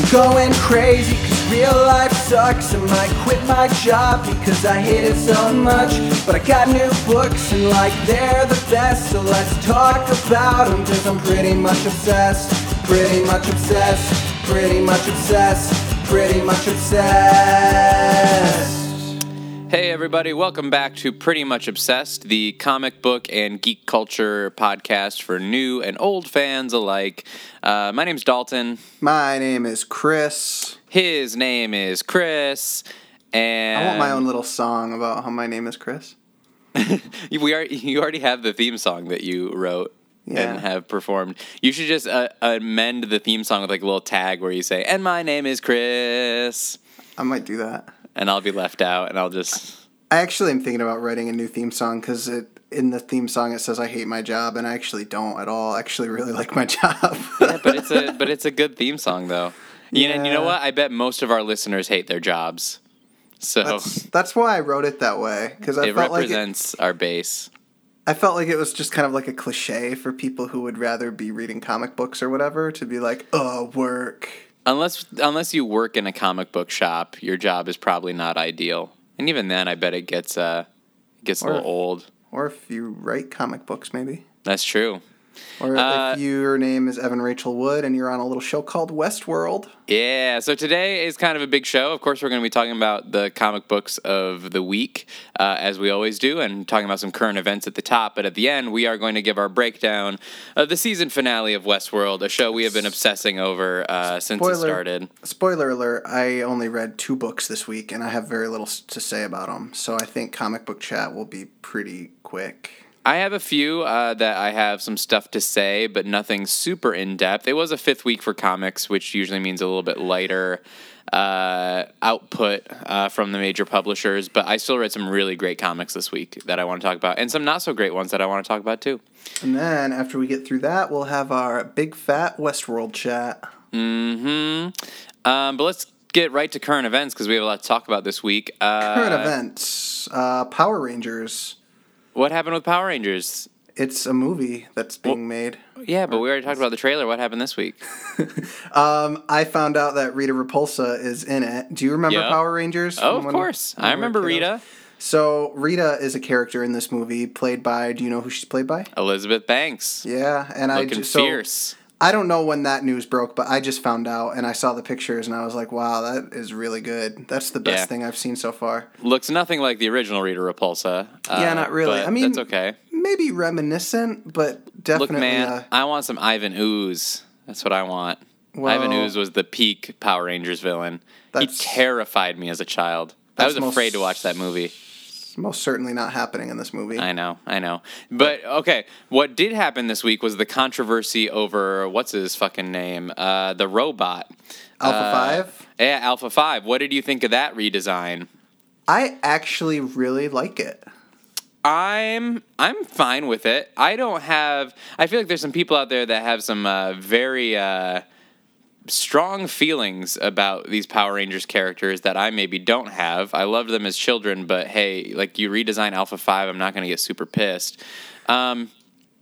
I'm going crazy cause real life sucks. I might quit my job because I hate it so much. But I got new books and like they're the best. So let's talk about them cause I'm pretty much obsessed. Pretty much obsessed. Pretty much obsessed. Pretty much obsessed. Hey, everybody, welcome back to Pretty Much Obsessed, the comic book and geek culture podcast for new and old fans alike. Uh, my name's Dalton. My name is Chris. His name is Chris. And I want my own little song about how my name is Chris. we are, you already have the theme song that you wrote. Yeah. And have performed. You should just uh, amend the theme song with like a little tag where you say, "And my name is Chris," I might do that. And I'll be left out, and I'll just I actually am thinking about writing a new theme song because it in the theme song it says I hate my job and I actually don't at all. I actually really like my job. yeah, but it's a but it's a good theme song though. You know, and you know what? I bet most of our listeners hate their jobs, so that's that's why I wrote it that way because I it felt like it, represents our base. I felt like it was just kind of like a cliche for people who would rather be reading comic books or whatever to be like, oh, work. Unless unless you work in a comic book shop, your job is probably not ideal. And even then, I bet it gets uh gets a Or- little old. Or if you write comic books, maybe. That's true. Or Uh, if your name is Evan Rachel Wood and you're on a little show called Westworld. Yeah, so today is kind of a big show. Of course, we're going to be talking about the comic books of the week, uh, as we always do, and talking about some current events at the top. But at the end, we are going to give our breakdown of the season finale of Westworld, a show we have been obsessing over uh, since it started. Spoiler alert, I only read two books this week and I have very little to say about them. So I think comic book chat will be pretty quick. I have a few uh, that I have some stuff to say, but nothing super in depth. It was a fifth week for comics, which usually means a little bit lighter uh, output uh, from the major publishers. But I still read some really great comics this week that I want to talk about, and some not so great ones that I want to talk about too. And then after we get through that, we'll have our big fat Westworld chat. hmm Um, but let's get right to current events because we have a lot to talk about this week. Uh, Current events uh, Power Rangers. What happened with Power Rangers? It's a movie that's being made. Yeah, but we already talked about the trailer. What happened this week? Um, I found out that Rita Repulsa is in it. Do you remember Yeah. Power Rangers? Oh, from of when- course. when I we were remember kiddos? Rita. So Rita is a character in this movie, played by. Do you know who she's played by? Elizabeth Banks. Yeah, and I Looking just so fierce. I don't know when that news broke, but I just found out and I saw the pictures and I was like, wow, that is really good. That's the best Yeah. thing I've seen so far. Looks nothing like the original Rita Repulsa. uh, Yeah, not really. but I mean, that's okay. Maybe reminiscent, but definitely. Look, man, uh, I want some Ivan Ooze. That's what I want. Well- Ivan Ooze was the peak Power Rangers villain. He terrified me as a child. I was most- afraid to watch that movie. It's most certainly not happening in this movie. I know, I know. But okay, what did happen this week was the controversy over what's his fucking name? Uh, the robot. Alpha Uh, 5? Yeah, Alpha 5. What did you think of that redesign? I actually really like it. I'm I'm fine with it. I don't have. I feel like there's some people out there that have some uh, very uh, strong feelings about these Power Rangers characters that I maybe don't have. I loved them as children, but hey, like you redesign Alpha Five, I'm not going to get super pissed. Um,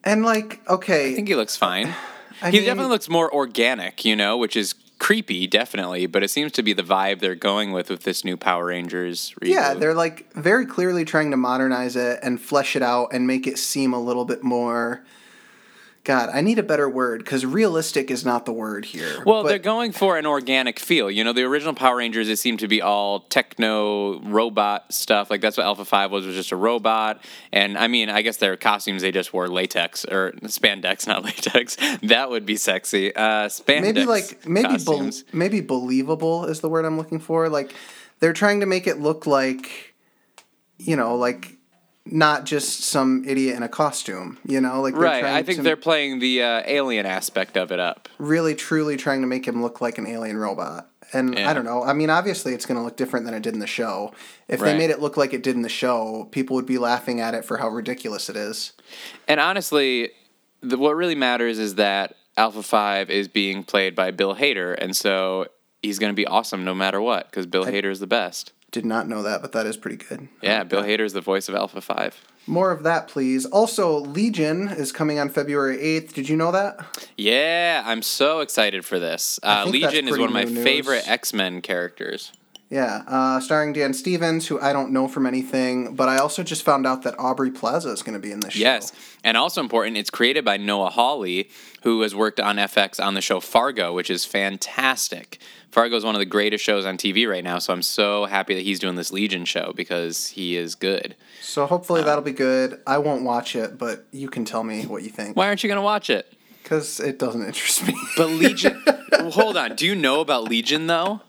And like, okay, I think he looks fine. I he mean- definitely looks more organic, you know, which is creepy, definitely. But it seems to be the vibe they're going with with this new Power Rangers. Reboot. yeah, they're like very clearly trying to modernize it and flesh it out and make it seem a little bit more. God, I need a better word because realistic is not the word here. Well, but- they're going for an organic feel. You know, the original Power Rangers, it seemed to be all techno robot stuff. Like that's what Alpha Five was, was just a robot. And I mean, I guess their costumes they just wore latex or spandex, not latex. That would be sexy. Uh, spandex. maybe like maybe maybe believable is the word I'm looking for. Like they're trying to make it look like, you know, like not just some idiot in a costume. You know, like they're right. I think they're playing the uh, alien aspect of it up. really truly trying to make him look like an alien robot. And Yeah. I don't know. I mean, obviously, it's going to look different than it did in the show. If Right. they made it look like it did in the show, people would be laughing at it for how ridiculous it is. And honestly, the, what really matters is that Alpha 5 is being played by Bill Hader. And so he's going to be awesome no matter what because Bill Hader is the best. Did not know that, but that is pretty good. Yeah, Bill Hader is the voice of Alpha Five. More of that, please. Also, Legion is coming on February 8th. Did you know that? Yeah, I'm so excited for this. Uh, Legion is one of my news. favorite X Men characters. Yeah, uh, starring Dan Stevens, who I don't know from anything, but I also just found out that Aubrey Plaza is going to be in this show. Yes, and also important, it's created by Noah Hawley, who has worked on FX on the show Fargo, which is fantastic. Fargo is one of the greatest shows on TV right now, so I'm so happy that he's doing this Legion show because he is good. So hopefully that'll be good. I won't watch it, but you can tell me what you think. Why aren't you going to watch it? Because it doesn't interest me. But Legion, hold on. Do you know about Legion though?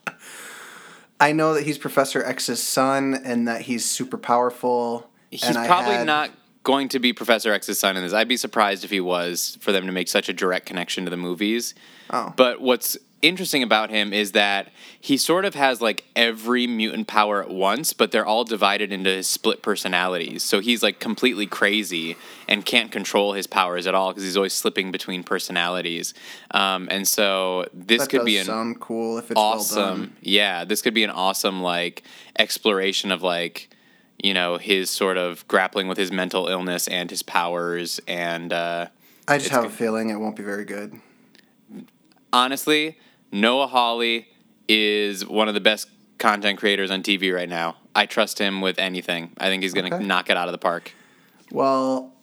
I know that he's Professor X's son and that he's super powerful. He's probably had- not going to be Professor X's son in this. I'd be surprised if he was for them to make such a direct connection to the movies. Oh. But what's interesting about him is that he sort of has like every mutant power at once, but they're all divided into his split personalities. So he's like completely crazy and can't control his powers at all because he's always slipping between personalities. Um, and so this That could be an sound cool if it's well awesome done. yeah this could be an awesome like exploration of like you know his sort of grappling with his mental illness and his powers and uh I just have a feeling it won't be very good. honestly noah hawley is one of the best content creators on tv right now i trust him with anything i think he's gonna Okay. knock it out of the park Well,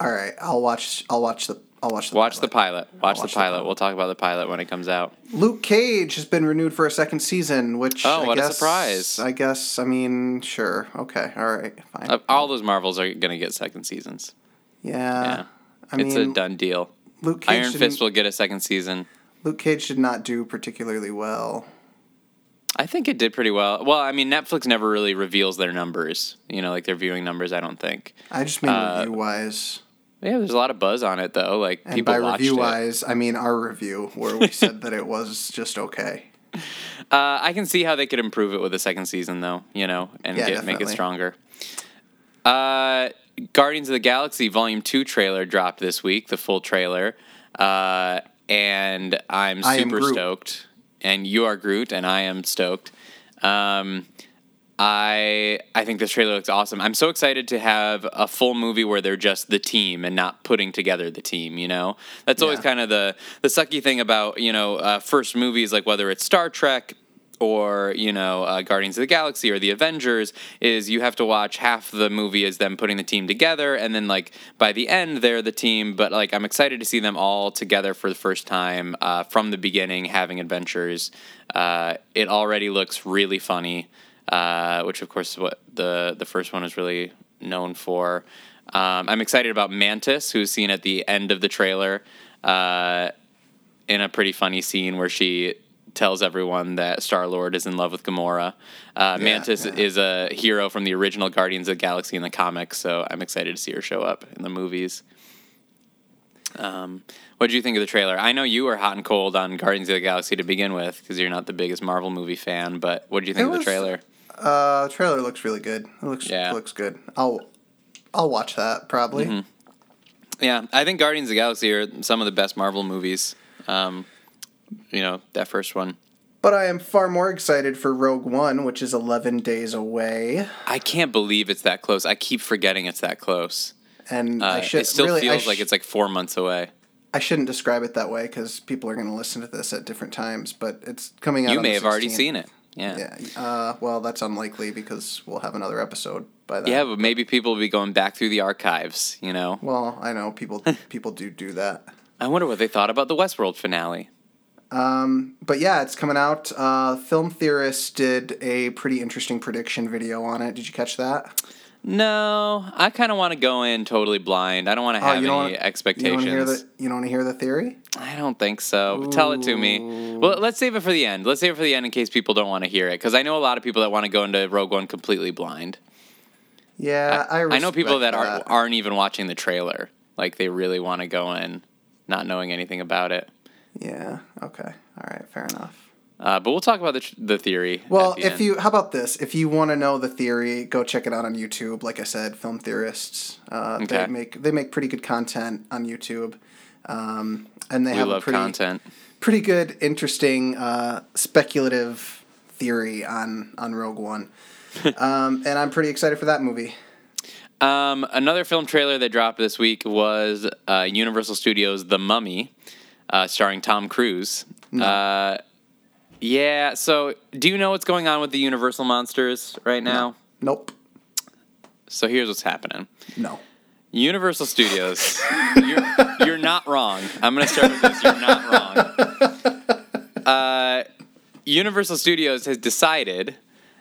all right. I'll watch. I'll watch the. I'll watch the. watch the pilot watch, watch the the pilot pilot. we'll talk about the pilot when it comes out Luke Cage has been renewed for a second season, which Oh, I what a guess, surprise. I guess. I mean, sure. Okay. All right. Fine. Uh, all those marvels are gonna get second seasons yeah. yeah I it's mean, a done deal Luke Cage. iron fist will get a second season Luke Cage did not do particularly well. I think it did pretty well. Well, I mean, Netflix never really reveals their numbers. You know, like their viewing numbers. I don't think. I just mean Uh, review wise. Yeah, there's a lot of buzz on it though. Like And people by review it. wise, I mean our review, where we said that it was just okay. Uh, I can see how they could improve it with a second season, though. You know, and Yeah, get, make it stronger. Uh, Guardians of the Galaxy Volume Two trailer dropped this week. The full trailer, uh, and I'm super stoked. And you are Groot, and I am stoked. Um, I I think this trailer looks awesome. I'm so excited to have a full movie where they're just the team and not putting together the team. You know, that's always kind of the the sucky thing about you know uh, first movies like whether it's Star Trek or you know uh, Guardians of the Galaxy or the Avengers is you have to watch half the movie as them putting the team together and then like by the end they're the team but like I'm excited to see them all together for the first time uh, from the beginning having adventures. Uh, it already looks really funny uh, which of course is what the the first one is really known for. Um, I'm excited about Mantis who's seen at the end of the trailer uh, in a pretty funny scene where she tells everyone that Star Lord is in love with Gamora. Uh, Mantis yeah. is a hero from the original Guardians of the Galaxy in the comics, so I'm excited to see her show up in the movies. Um, what did you think of the trailer? I know you were hot and cold on Guardians of the Galaxy to begin with because you're not the biggest Marvel movie fan, but what did you think It of the was- trailer? Uh, the trailer looks really good. It looks Yeah. looks good. I'll I'll watch that probably. Mm-hmm. Yeah, I think Guardians of the Galaxy are some of the best Marvel movies. Um, you know, that first one. But I am far more excited for Rogue One, which is 11 days away. I can't believe it's that close. I keep forgetting it's that close. And Uh, I should it still really, feels sh- like it's like four months away. I shouldn't describe it that way because people are going to listen to this at different times. But it's coming out. You may have already seen it. Yeah. Yeah. Uh, well, that's unlikely because we'll have another episode by then. Yeah, but maybe people will be going back through the archives, you know? Well, I know people. people do do that. I wonder what they thought about the Westworld finale. Um, but yeah, it's coming out. Uh, Film theorists did a pretty interesting prediction video on it. Did you catch that? No, I kind of want to go in totally blind. I don't want to Oh, have you any wanna- You expectations. don't want to hear the You don't want to hear the theory? I don't think so. Tell it to me. Well, let's save it for the end. Let's save it for the end in case people don't want to hear it. Because I know a lot of people that want to go into Rogue One completely blind. Yeah, I. I know people that, that. aren't even watching the trailer. Like they really want to go in not knowing anything about it. Yeah. Okay. All right. Fair enough. Uh, but we'll talk about the, tr- the theory. Well, the if end. you, how about this? If you want to know the theory, go check it out on YouTube. Like I said, film theorists. Uh, Okay. They make they make pretty good content on YouTube, um, and they we have a pretty content. pretty good, interesting, uh, speculative theory on on Rogue One. um, and I'm pretty excited for that movie. Um, another film trailer that dropped this week was uh, Universal Studios' The Mummy, uh, starring Tom Cruise. Uh, yeah, so do you know what's going on with the Universal monsters right now? Nope. So here's what's happening. No. Universal Studios, you're, you're not wrong. I'm going to start with this. You're not wrong. Uh, Universal Studios has decided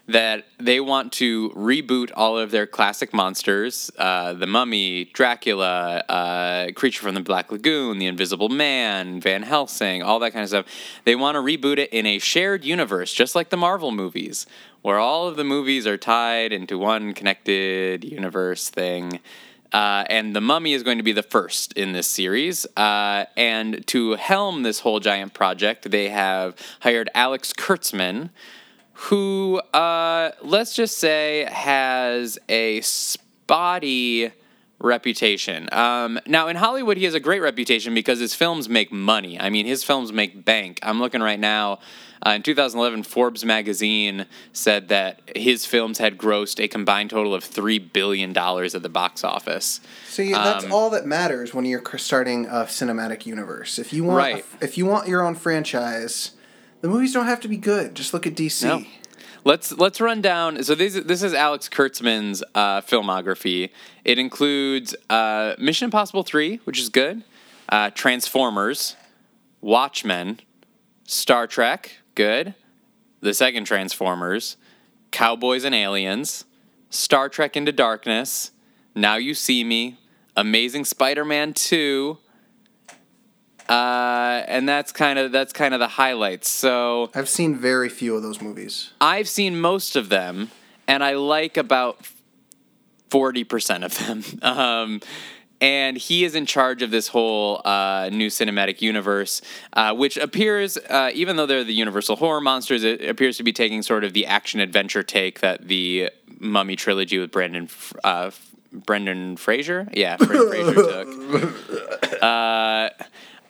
that they want to reboot all of their classic monsters uh, The Mummy, Dracula, uh, Creature from the Black Lagoon, The Invisible Man, Van Helsing, all that kind of stuff. They want to reboot it in a shared universe, just like the Marvel movies, where all of the movies are tied into one connected universe thing. Uh, and the mummy is going to be the first in this series. Uh, and to helm this whole giant project, they have hired Alex Kurtzman, who, uh, let's just say, has a spotty reputation. Um, now, in Hollywood, he has a great reputation because his films make money. I mean, his films make bank. I'm looking right now. Uh, in 2011, Forbes magazine said that his films had grossed a combined total of $3 billion at the box office. See, that's Um, all that matters when you're starting a cinematic universe. If you want, Right. if you want your own franchise, the movies don't have to be good. Just look at DC. No. Let's let's run down. So this this is Alex Kurtzman's uh, filmography. It includes uh, Mission Impossible three, which is good. Uh, Transformers, Watchmen, Star Trek, good. The second Transformers, Cowboys and Aliens, Star Trek Into Darkness, Now You See Me, Amazing Spider-Man two. Uh, and that's kind of that's kind of the highlights. So I've seen very few of those movies. I've seen most of them, and I like about forty percent of them. Um, and he is in charge of this whole uh, new cinematic universe, uh, which appears, uh, even though they're the Universal horror monsters, it appears to be taking sort of the action adventure take that the Mummy trilogy with Brandon uh, Brendan Fraser, yeah, Brendan Fraser took.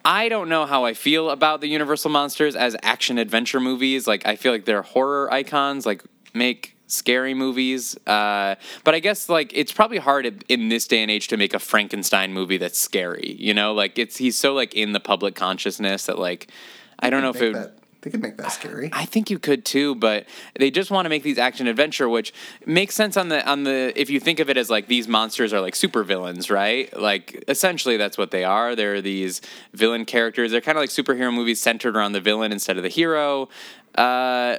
I don't know how I feel about the Universal monsters as action adventure movies. Like I feel like they're horror icons. Like make scary movies. Uh, but I guess like it's probably hard in this day and age to make a Frankenstein movie that's scary. You know, like it's he's so like in the public consciousness that like I don't know if it. would that, they could make that scary. I think you could too, but they just want to make these action adventure, which makes sense on the on the if you think of it as like these monsters are like super villains, right? Like essentially that's what they are. They're these villain characters. They're kind of like superhero movies centered around the villain instead of the hero. Uh,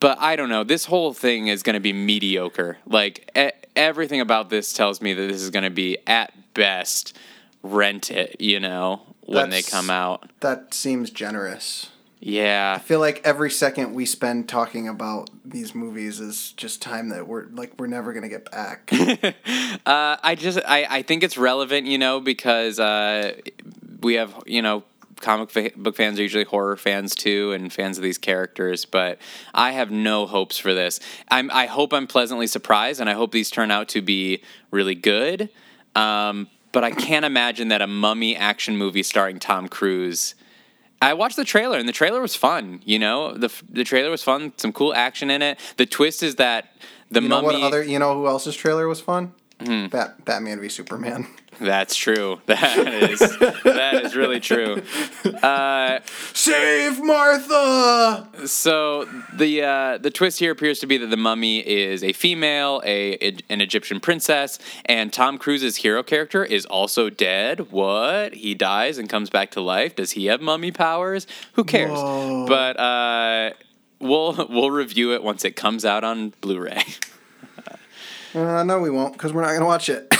but I don't know. This whole thing is going to be mediocre. Like e- everything about this tells me that this is going to be at best rent it. You know when they come out. That seems generous. Yeah. I feel like every second we spend talking about these movies is just time that we're like we're never gonna get back. Uh, I just I, I think it's relevant, you know, because uh, we have you know comic fa- book fans are usually horror fans too and fans of these characters. But I have no hopes for this. I'm I hope I'm pleasantly surprised, and I hope these turn out to be really good. Um, but I can't imagine that a mummy action movie starring Tom Cruise. I watched the trailer and the trailer was fun. You know, the the trailer was fun. Some cool action in it. The twist is that the You know mummy. what other? You know who else's trailer was fun? Hmm. Bat, Batman v Superman. That's true. That is that is really true. Uh, Save Martha. So the uh, the twist here appears to be that the mummy is a female, a, an Egyptian princess, and Tom Cruise's hero character is also dead. What? He dies and comes back to life. Does he have mummy powers? Who cares? Whoa. But uh, we'll we'll review it once it comes out on Blu-ray. Uh, no, we won't because we're not gonna watch it.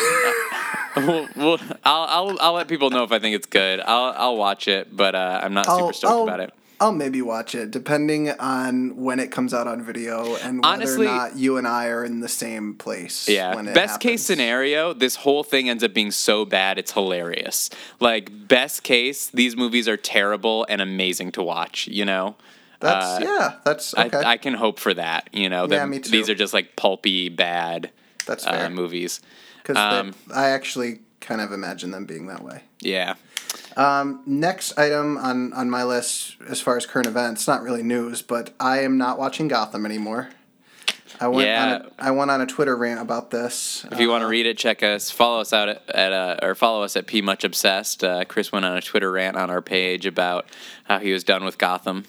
we'll, we'll, I'll, I'll I'll let people know if I think it's good. I'll I'll watch it, but uh, I'm not super stoked about it. I'll maybe watch it depending on when it comes out on video and whether Honestly- or not you and I are in the same place. Yeah. when it Best case scenario, this whole thing ends up being so bad it's hilarious. Like best case, these movies are terrible and amazing to watch. You know. That's Uh, yeah. That's okay. I, I can hope for that. You know. Yeah, me too. These are just like pulpy bad That's uh, fair. movies. Because um, I actually kind of imagine them being that way. Yeah. Next item on on my list, as far as current events, not really news, but I am not watching Gotham anymore. I went Yeah. on a, I went on a Twitter rant about this. If you want to read it, check us. Follow us out at, at uh, or follow us at P Much Obsessed. Uh, Chris went on a Twitter rant on our page about how he was done with Gotham.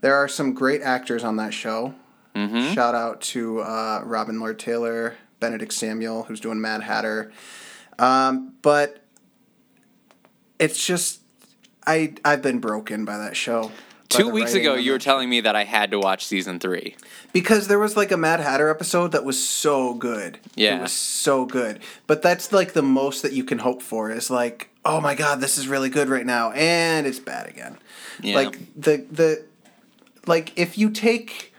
There are some great actors on that show. Mm-hmm. Shout out to uh, Robin Lord Taylor, Benedict Samuel, who's doing Mad Hatter. Um, but it's just I I've been broken by that show. by Two weeks ago, you were telling me that I had to watch season three. because there was like a Mad Hatter episode that was so good. Yeah. It was so good. But that's like the most that you can hope for is like, oh my god, this is really good right now, and it's bad again. Yeah. Like the the like if you take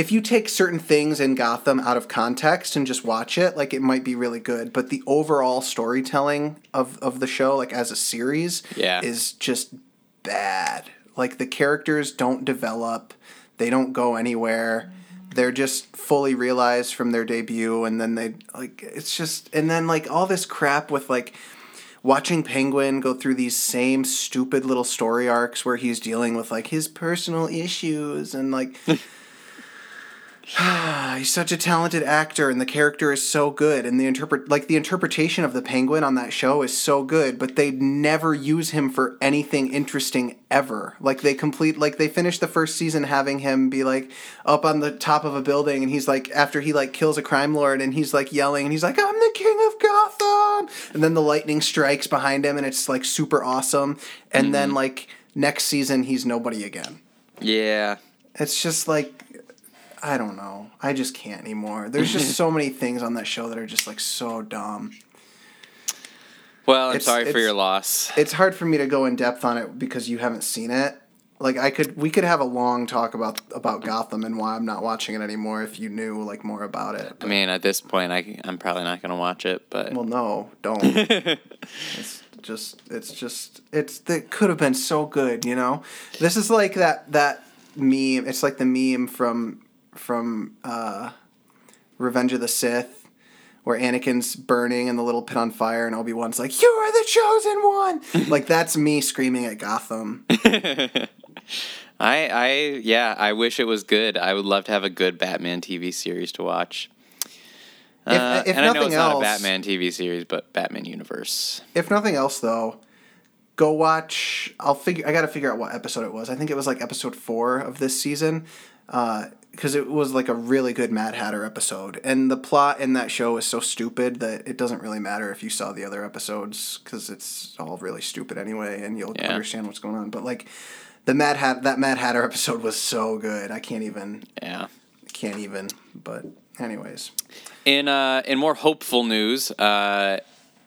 if you take certain things in Gotham out of context and just watch it, like it might be really good. But the overall storytelling of, of the show, like as a series, Yeah. is just bad. Like the characters don't develop, they don't go anywhere. They're just fully realized from their debut, and then they like it's just and then like all this crap with like watching Penguin go through these same stupid little story arcs where he's dealing with like his personal issues and like he's such a talented actor and the character is so good and the interpret like the interpretation of the penguin on that show is so good but they never use him for anything interesting ever. Like they complete like they finish the first season having him be like up on the top of a building and he's like after he like kills a crime lord and he's like yelling and he's like i'm the king of gotham! And then the lightning strikes behind him and it's like super awesome and then mm-hmm. like next season he's nobody again. Yeah. it's just like I don't know. I just can't anymore. There's just so many things on that show that are just like so dumb. Well, I'm It's- sorry for your loss. It's hard for me to go in depth on it because you haven't seen it. Like I could we could have a long talk about about Gotham and why I'm not watching it anymore if you knew like more about it. I mean, at this point, I, I'm probably not going to watch it, but Well, no, don't. it's just it's just it's it could have been so good, you know. This is like that that meme. It's like the meme from from uh, Revenge of the Sith, where Anakin's burning and the little pit on fire, and Obi Wan's like, "You are the chosen one." like that's me screaming at Gotham. I, I, yeah, I wish it was good. I would love to have a good Batman TV series to watch. If- Uh, if and I know nothing it's not a else- Batman TV series, but Batman universe. If nothing else, though, go watch. I'll figure. I got to figure out what episode it was. I think it was like episode four of this season, because it was like a really good Mad Hatter episode. And the plot in that show is so stupid that it doesn't really matter if you saw the other episodes because it's all really stupid anyway, and you'll Yeah. understand what's going on. But like the Mad Hat, that Mad Hatter episode was so good. I can't even. Yeah. Can't even. But anyways, In uh, in more hopeful news, uh,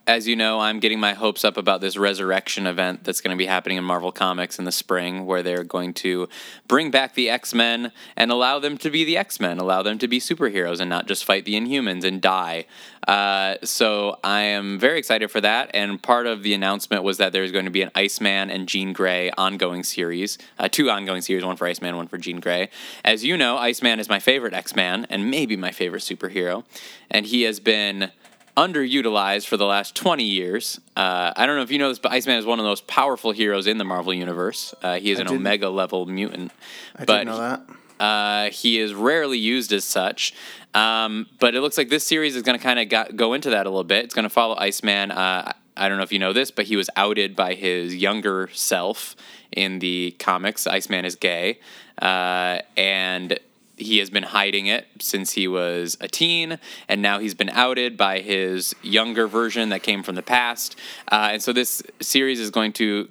as you know, I'm getting my hopes up about this resurrection event that's going to be happening in Marvel Comics in the spring, where they're going to bring back the X Men and allow them to be the X Men, allow them to be superheroes and not just fight the Inhumans and die. Uh, so I am very excited for that. And part of the announcement was that there's going to be an Iceman and Jean Grey ongoing series, uh, two ongoing series, one for Iceman, one for Jean Grey. As you know, Iceman is my favorite X Man and maybe my favorite superhero, and he has been underutilized for the last 20 years. Uh, I don't know if you know this, but Iceman is one of the most powerful heroes in the Marvel Universe. Uh, he is an Omega level mutant. I but didn't know that. uh, he is rarely used as such. Um, but it looks like this series is going to kind of go into that a little bit. It's going to follow Iceman. Uh, I don't know if you know this, but he was outed by his younger self in the comics. Iceman is gay. Uh, and he has been hiding it since he was a teen, and now he's been outed by his younger version that came from the past. Uh, and so this series is going to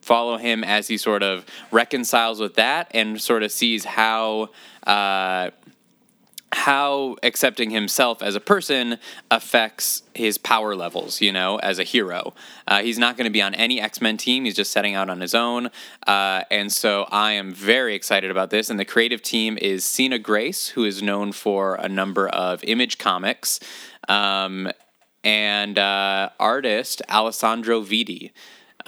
follow him as he sort of reconciles with that and sort of sees how uh, how accepting himself as a person affects his power levels, you know, as a hero. Uh, he's not going to be on any X Men team. He's just setting out on his own. Uh, and so I am very excited about this. And the creative team is Sina Grace, who is known for a number of image comics, um, and uh, artist Alessandro Vitti.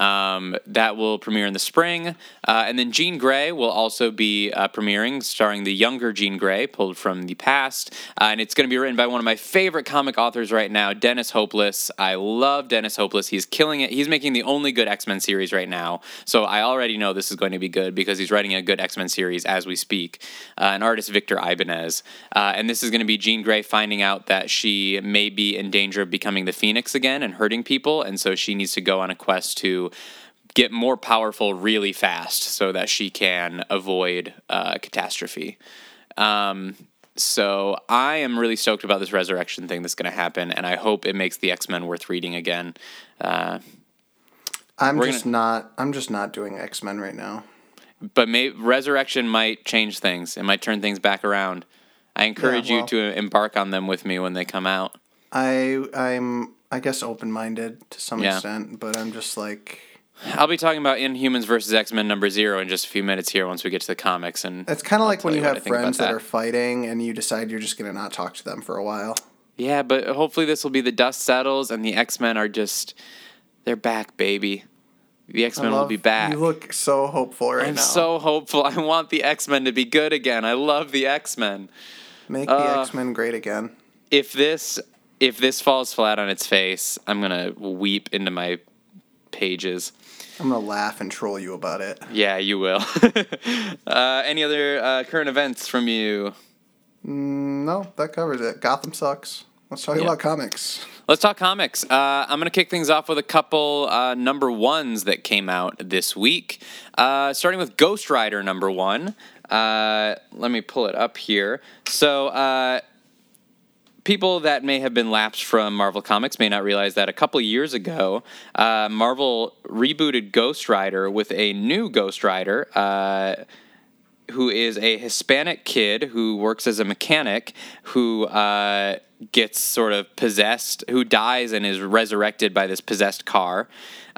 Um, that will premiere in the spring. Uh, and then Jean Grey will also be uh, premiering, starring the younger Jean Grey, pulled from the past. Uh, and it's going to be written by one of my favorite comic authors right now, Dennis Hopeless. I love Dennis Hopeless. He's killing it. He's making the only good X Men series right now. So I already know this is going to be good because he's writing a good X Men series as we speak. Uh, an artist, Victor Ibanez. Uh, and this is going to be Jean Grey finding out that she may be in danger of becoming the Phoenix again and hurting people. And so she needs to go on a quest to get more powerful really fast so that she can avoid uh, catastrophe. Um, so I am really stoked about this resurrection thing that's going to happen, and I hope it makes the X Men worth reading again. Uh, I'm just not. I'm just not doing X Men right now. but may, resurrection might change things. It might turn things back around. I encourage well- you to embark on them with me when they come out. I I'm I guess open minded to some Yeah. extent, but I'm just like I'll be talking about Inhumans versus X Men number zero in just a few minutes here once we get to the comics. And it's kind of like when tell you have friends that. that. are fighting and you decide you're just gonna not talk to them for a while. yeah, but hopefully this will be the dust settles and the X Men are just they're back, baby. The X Men will be back. You look so hopeful right I'm now. so hopeful. I want the X Men to be good again. I love the X Men. Make the uh, X Men great again. If this if this falls flat on its face, I'm gonna weep into my pages. I'm gonna laugh and troll you about it. Yeah, you will. uh, any other uh, current events from you? Mm, No, that covers it. Gotham sucks. Let's talk Yeah. about comics. Let's talk comics. Uh, I'm going to kick things off with a couple uh, number ones that came out this week. Uh, starting with Ghost Rider number one. Uh, let me pull it up here. So, uh, people that may have been lapsed from Marvel Comics may not realize that a couple years ago, uh, Marvel rebooted Ghost Rider with a new Ghost Rider. Uh, who is a Hispanic kid who works as a mechanic who uh, gets sort of possessed, who dies and is resurrected by this possessed car.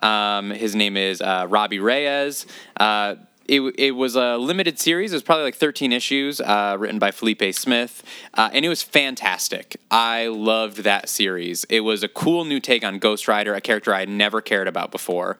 Um, his name is uh, Robbie Reyes. Uh, it, it was a limited series. It was probably like 13 issues, uh, written by Felipe Smith, uh, and it was fantastic. I loved that series. It was a cool new take on Ghost Rider, a character I had never cared about before.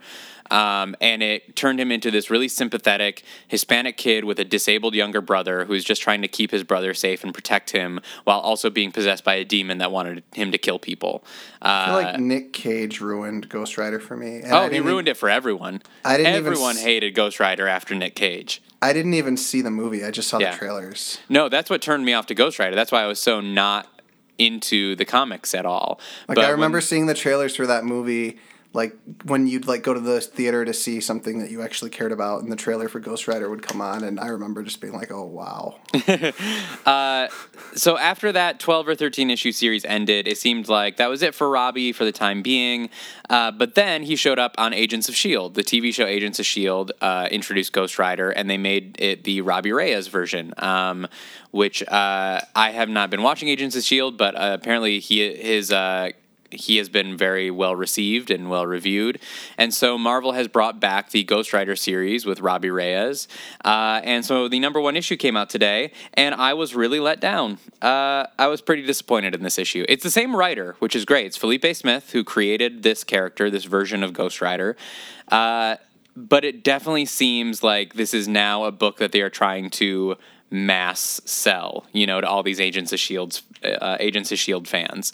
Um, and it turned him into this really sympathetic Hispanic kid with a disabled younger brother who's just trying to keep his brother safe and protect him while also being possessed by a demon that wanted him to kill people. I feel Uh, like Nick Cage ruined Ghost Rider for me. And oh, he ruined it for everyone. I didn't even Everyone s- hated Ghost Rider after Nick Cage. I didn't even see the movie. I just saw Yeah. the trailers. No, that's what turned me off to Ghost Rider. That's why I was so not into the comics at all. Like But I remember when- seeing the trailers for that movie. Like when you'd like go to the theater to see something that you actually cared about, and the trailer for Ghost Rider would come on, and I remember just being like, "Oh wow!" so after that 12 or 13 issue series ended it seemed like that was it for robbie for the time being uh, but then he showed up on agents of shield the tv show agents of shield uh, introduced ghost rider and they made it the robbie reyes version um, which uh, i have not been watching agents of shield but uh, apparently he his uh, he has been very well received and well reviewed. And so Marvel has brought back the Ghost Rider series with Robbie Reyes. Uh, and so the number one issue came out today, and I was really let down. Uh, I was pretty disappointed in this issue. It's the same writer, which is great. It's Felipe Smith who created this character, this version of Ghost Rider. Uh, but it definitely seems like this is now a book that they are trying to mass sell, you know, to all these Agents of Shields, uh, Agents of Shield fans.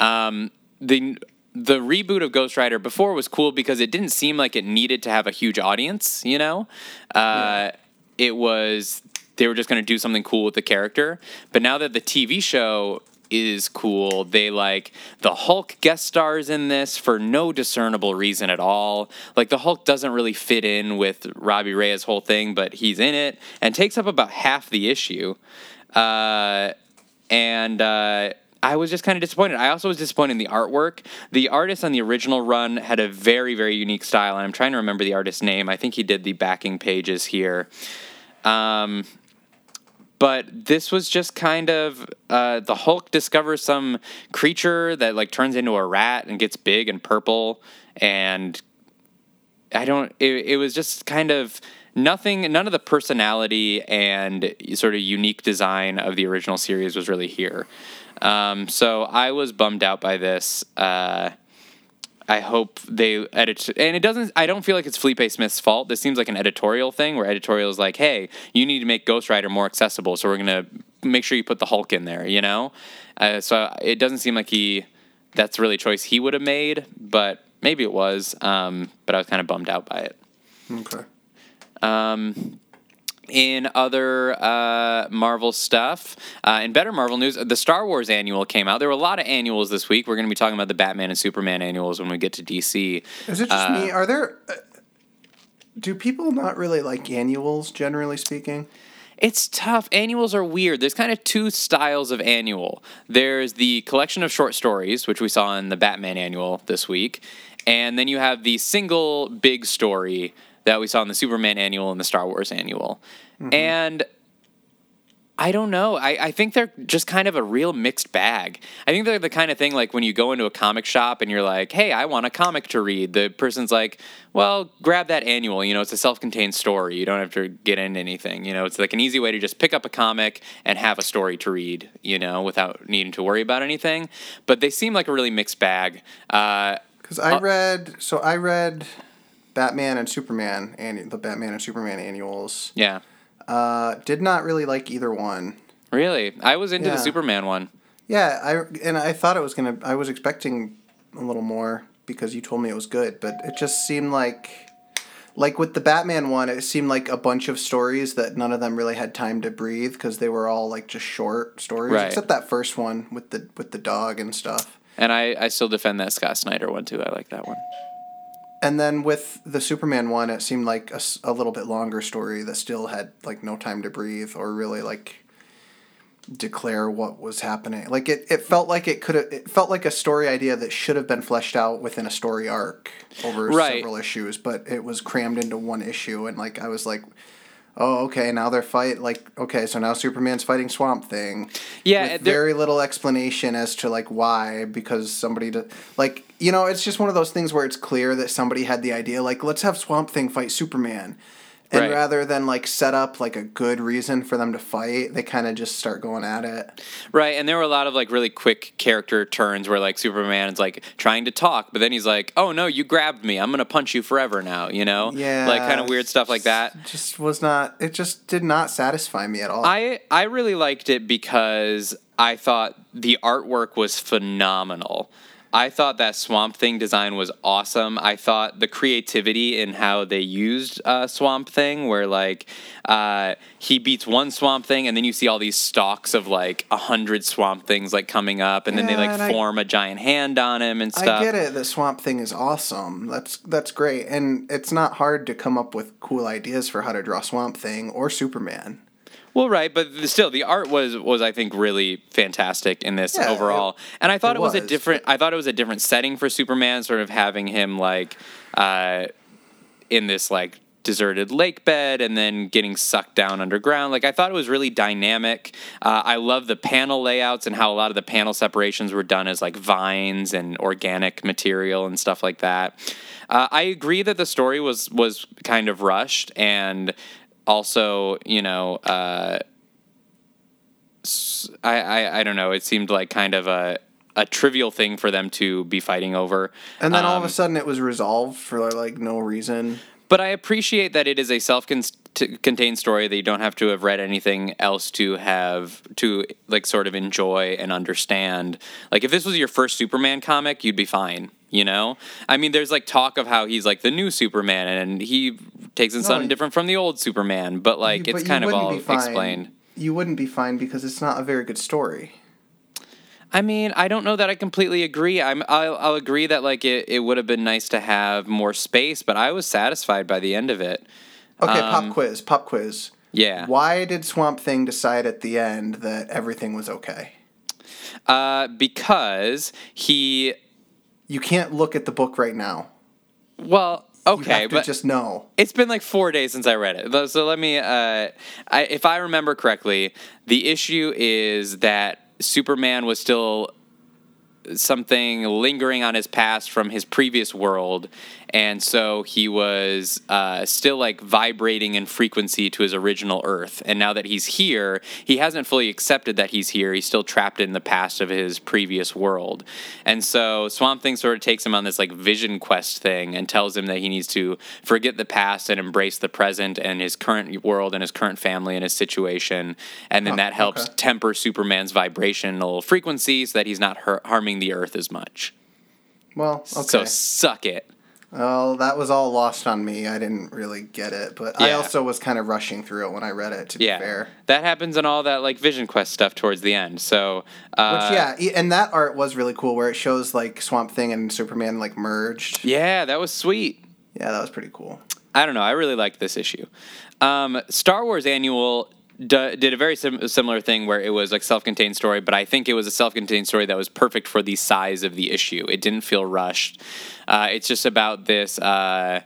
Um, the the reboot of Ghost Rider before was cool because it didn't seem like it needed to have a huge audience. You know, uh, it was they were just going to do something cool with the character. But now that the TV show is cool, they like the Hulk guest stars in this for no discernible reason at all. Like the Hulk doesn't really fit in with Robbie Reyes' whole thing, but he's in it and takes up about half the issue. Uh, and uh, I was just kind of disappointed. I also was disappointed in the artwork. The artist on the original run had a very, very unique style, and I'm trying to remember the artist's name. I think he did the backing pages here. Um, but this was just kind of uh, the Hulk discovers some creature that like turns into a rat and gets big and purple, and I don't. It, it was just kind of nothing. None of the personality and sort of unique design of the original series was really here. Um, so I was bummed out by this. Uh, I hope they edit, and it doesn't. I don't feel like it's Felipe Smith's fault. This seems like an editorial thing where editorial is like, "Hey, you need to make Ghost Rider more accessible, so we're gonna make sure you put the Hulk in there." You know, uh, so it doesn't seem like he. That's really a choice he would have made, but maybe it was. Um, but I was kind of bummed out by it. Okay. In other uh, Marvel stuff, uh, in better Marvel news, the Star Wars annual came out. There were a lot of annuals this week. We're going to be talking about the Batman and Superman annuals when we get to DC. Is it just me? Are there? Uh, do people not really like annuals, generally speaking? It's tough. Annuals are weird. There's kind of two styles of annual. There's the collection of short stories, which we saw in the Batman annual this week, and then you have the single big story that we saw in the Superman annual and the Star Wars annual. And I don't know. I, I think they're just kind of a real mixed bag. I think they're the kind of thing like when you go into a comic shop and you're like, hey, I want a comic to read. The person's like, well, grab that annual. You know, it's a self contained story. You don't have to get into anything. You know, it's like an easy way to just pick up a comic and have a story to read, you know, without needing to worry about anything. But they seem like a really mixed bag. Uh, Because I read, so I read Batman and Superman and the Batman and Superman annuals. yeah. Uh, did not really like either one. Really? I was into the Superman one. Yeah, I and I thought it was gonna. I was expecting a little more because you told me it was good, but it just seemed like, like with the Batman one, it seemed like a bunch of stories that none of them really had time to breathe because they were all like just short stories, Right. except that first one with the with the dog and stuff. And I, I still defend that Scott Snyder one too. I like that one. And then with the Superman one, it seemed like a little bit longer story that still had like no time to breathe or really like declare what was happening. Like it, it felt like it could have it felt like a story idea that should have been fleshed out within a story arc over Right. several issues, but it was crammed into one issue and like I was like Oh, okay. Now they're fight like okay. So now Superman's fighting Swamp Thing. Yeah, with very little explanation as to like why because somebody d like you know it's just one of those things where it's clear that somebody had the idea like let's have Swamp Thing fight Superman, and Right. rather than like set up like a good reason for them to fight, they kind of just start going at it. Right, and there were a lot of like really quick character turns where like Superman's like trying to talk, but then he's like, "Oh no, you grabbed me. I'm gonna punch you forever now." You know, Yeah, like kind of weird stuff like that. Just was not. It just did not satisfy me at all. I I really liked it because I thought the artwork was phenomenal. I thought that Swamp Thing design was awesome. I thought the creativity in how they used uh, Swamp Thing, where like uh, he beats one Swamp Thing, and then you see all these stalks of like a hundred Swamp Things like coming up, and then they like form a giant hand on him and stuff. I get it that Swamp Thing is awesome. That's that's great, and it's not hard to come up with cool ideas for how to draw Swamp Thing or Superman. Well, right, but still, the art was was I think really fantastic in this Yeah, overall, and I thought it, it was, a different. I thought it was a different setting for Superman, sort of having him like uh, in this like deserted lake bed and then getting sucked down underground. Like I thought it was really dynamic. Uh, I love the panel layouts and how a lot of the panel separations were done as like vines and organic material and stuff like that. Uh, I agree that the story was was kind of rushed and also you know uh, I, I I don't know. It seemed like kind of a a trivial thing for them to be fighting over. And then all of Um, a sudden, it was resolved for like no reason. But I appreciate that it is a self-contained story that you don't have to have read anything else to have to like sort of enjoy and understand. Like if this was your first Superman comic, you'd be fine. You know, I mean, there's like talk of how he's like the new Superman and he takes in something you- different from the old Superman, but like You- it's but kind of all explained. You wouldn't be fine because it's not a very good story. I mean, I don't know that I completely agree. I'm, I'll, I'll agree that like it, it would have been nice to have more space, but I was satisfied by the end of it. Okay, Um, pop quiz. Pop quiz. Yeah. Why did Swamp Thing decide at the end that everything was okay? Uh, because he, You can't look at the book right now. well, You okay, have to but just know. it's been like four days since I read it. So let me, uh, I, if I remember correctly, the issue is that Superman was still something lingering on his past from his previous world, and so he was uh, still like vibrating in frequency to his original Earth. And now that he's here, he hasn't fully accepted that he's here. He's still trapped in the past of his previous world, and so Swamp Thing sort of takes him on this like vision quest thing and tells him that he needs to forget the past and embrace the present and his current world and his current family and his situation, and then that helps okay. temper Superman's vibrational frequency so that he's not har- harming the Earth as much. Well, okay. So suck it. Well, that was all lost on me. I didn't really get it, but I also was kind of rushing through it when I read it. To be fair. that happens in all that like Vision Quest stuff towards the end. So uh, Which yeah, and that art was really cool, where it shows like Swamp Thing and Superman like merged. yeah, that was sweet. Yeah, that was pretty cool. I don't know. I really liked this issue. Um, Star Wars Annual d- did a very sim- similar thing where it was like self-contained story, but I think it was a self-contained story that was perfect for the size of the issue. It didn't feel rushed. Uh, it's just about this. Uh,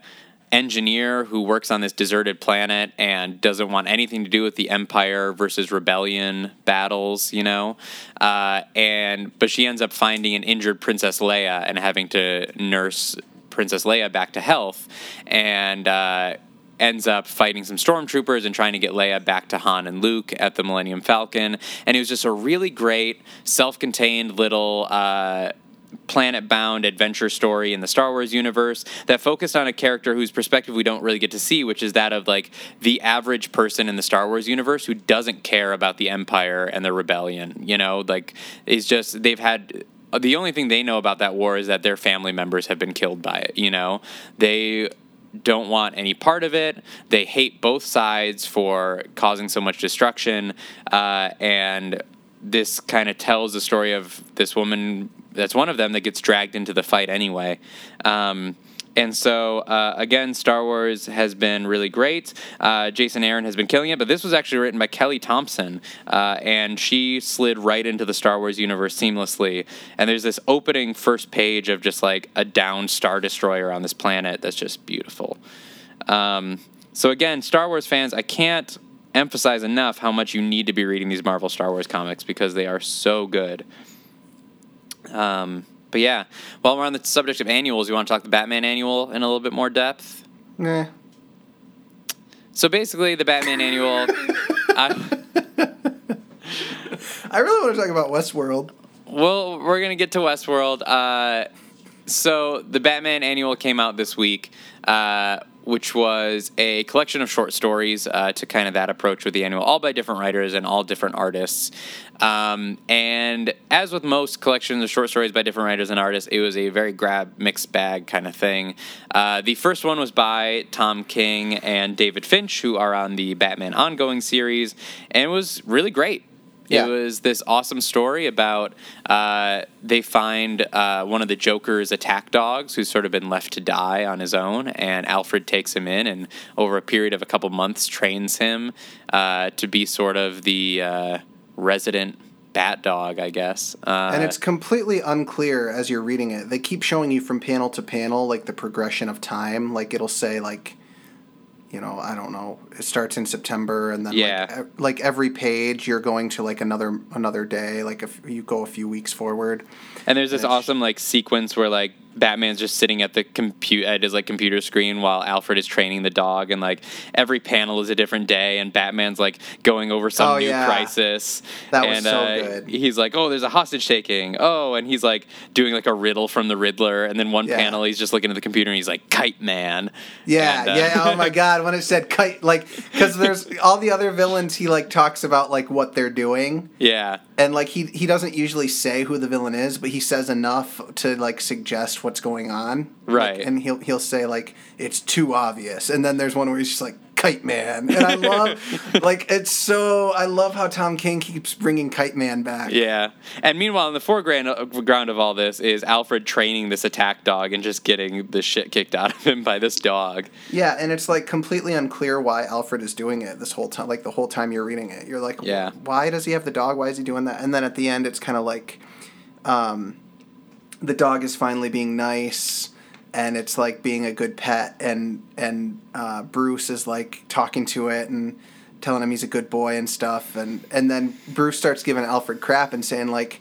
engineer who works on this deserted planet and doesn't want anything to do with the empire versus rebellion battles you know uh, and but she ends up finding an injured princess leia and having to nurse princess leia back to health and uh, ends up fighting some stormtroopers and trying to get Leia back to Han and Luke at the Millennium Falcon. And it was just a really great, self contained little. Uh, planet bound adventure story in the Star Wars universe that focused on a character whose perspective we don't really get to see, which is that of like the average person in the Star Wars universe who doesn't care about the Empire and the rebellion. You know, like it's just they've had the only thing they know about that war is that their family members have been killed by it. You know, they don't want any part of it. They hate both sides for causing so much destruction. Uh, and this kind of tells the story of this woman that's one of them that gets dragged into the fight anyway. Um, and so, uh, again, Star Wars has been really great. Uh, Jason Aaron has been killing it, but this was actually written by Kelly Thompson, uh, and she slid right into the Star Wars universe seamlessly. And there's this opening first page of just like a downed Star Destroyer on this planet that's just beautiful. Um, so, again, Star Wars fans, I can't emphasize enough how much you need to be reading these Marvel Star Wars comics because they are so good. Um, but yeah, while we're on the subject of annuals, you want to talk the Batman annual in a little bit more depth? Nah. So basically, the Batman annual. I, I really want to talk about Westworld. well, we're gonna get to Westworld. Uh, so the Batman annual came out this week, uh, which was a collection of short stories uh, to kind of that approach with the annual, all by different writers and all different artists. Um, and as with most collections of short stories by different writers and artists, it was a very grab mixed bag kind of thing. Uh, the first one was by Tom King and David Finch, who are on the Batman ongoing series, and it was really great. Yeah. It was this awesome story about uh, they find uh, one of the Joker's attack dogs who's sort of been left to die on his own, and Alfred takes him in and over a period of a couple months trains him uh, to be sort of the uh, resident bat dog, I guess. Uh, And it's completely unclear as you're reading it. They keep showing you from panel to panel, like the progression of time. Like it'll say, like, you know, I don't know. It starts in September, and then Yeah. like, like every page, you're going to like another another day. Like if you go a few weeks forward. And there's this awesome like sequence where like Batman's just sitting at the compute at his like computer screen while Alfred is training the dog, and like every panel is a different day, and Batman's like going over some Oh, new yeah. crisis. That was and, so uh, good. He's like, "Oh, there's a hostage taking." Oh, and he's like doing like a riddle from the Riddler, and then one Yeah. panel he's just looking at the computer and he's like, "Kite Man." Yeah, And, uh, yeah. Oh my God, when it said kite, like, because there's all the other villains. He like talks about like what they're doing, yeah. and like he he doesn't usually say who the villain is, but he says enough to like suggest what's going on. Right. Like, and he'll he'll say like it's too obvious, and then there's one where he's just like Kite Man, and I love like it's so I love how Tom King keeps bringing Kite Man back. Yeah, and meanwhile, in the foreground ground of all this is Alfred training this attack dog and just getting the shit kicked out of him by this dog. Yeah, and it's like completely unclear why Alfred is doing it this whole time. Like the whole time you're reading it, you're like, Yeah. why does he have the dog? Why is he doing that? And then at the end, it's kind of like, um, the dog is finally being nice, and it's like being a good pet, and and uh, Bruce is like talking to it and telling him he's a good boy and stuff, and and then Bruce starts giving Alfred crap and saying like.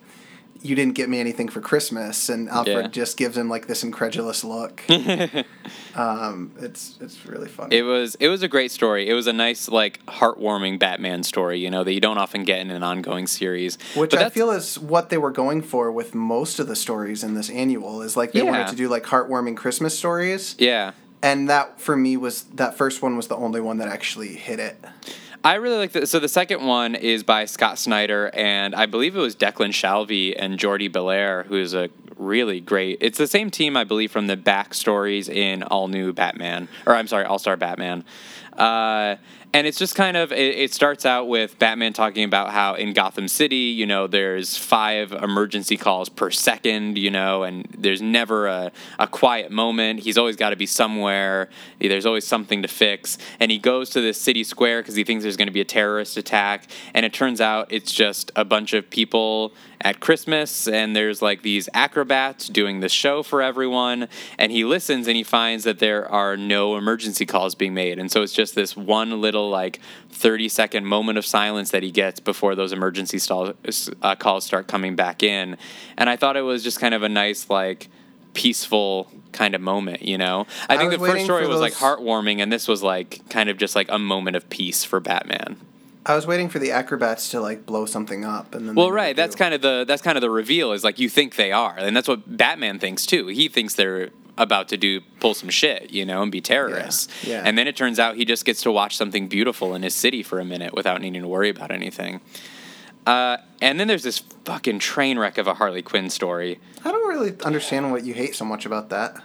You didn't get me anything for Christmas, and Alfred Yeah. just gives him like this incredulous look. um, it's it's really funny. It was it was a great story. It was a nice like heartwarming Batman story, you know, that you don't often get in an ongoing series. Which But I feel is what they were going for with most of the stories in this annual is like they Yeah. wanted to do like heartwarming Christmas stories, yeah. and that for me was that first one was the only one that actually hit it. I really like the so the second one is by Scott Snyder and I believe it was Declan Shalvey and Jordie Bellaire who is a really great. It's the same team I believe from the backstories in All New Batman or I'm sorry All Star Batman. Uh, and it's just kind of it, it starts out with Batman talking about how in Gotham City, you know, there's five emergency calls per second, you know, and there's never a, a quiet moment. He's always got to be somewhere. There's always something to fix. And he goes to this city square because he thinks there's going to be a terrorist attack. And it turns out it's just a bunch of people at Christmas, and there's like these acrobats doing the show for everyone. And he listens and he finds that there are no emergency calls being made. And so it's just this one little like 30 second moment of silence that he gets before those emergency stall, uh, calls start coming back in. And I thought it was just kind of a nice, like, peaceful kind of moment, you know? I, I think the first story was like heartwarming, and this was like kind of just like a moment of peace for Batman. I was waiting for the acrobats to like blow something up, and then Well, right. That's kind of the that's kind of the reveal is like you think they are, and that's what Batman thinks too. He thinks they're about to do pull some shit, you know, and be terrorists. yeah. And then it turns out he just gets to watch something beautiful in his city for a minute without needing to worry about anything. Uh, and then there's this fucking train wreck of a Harley Quinn story. I don't really understand what you hate so much about that.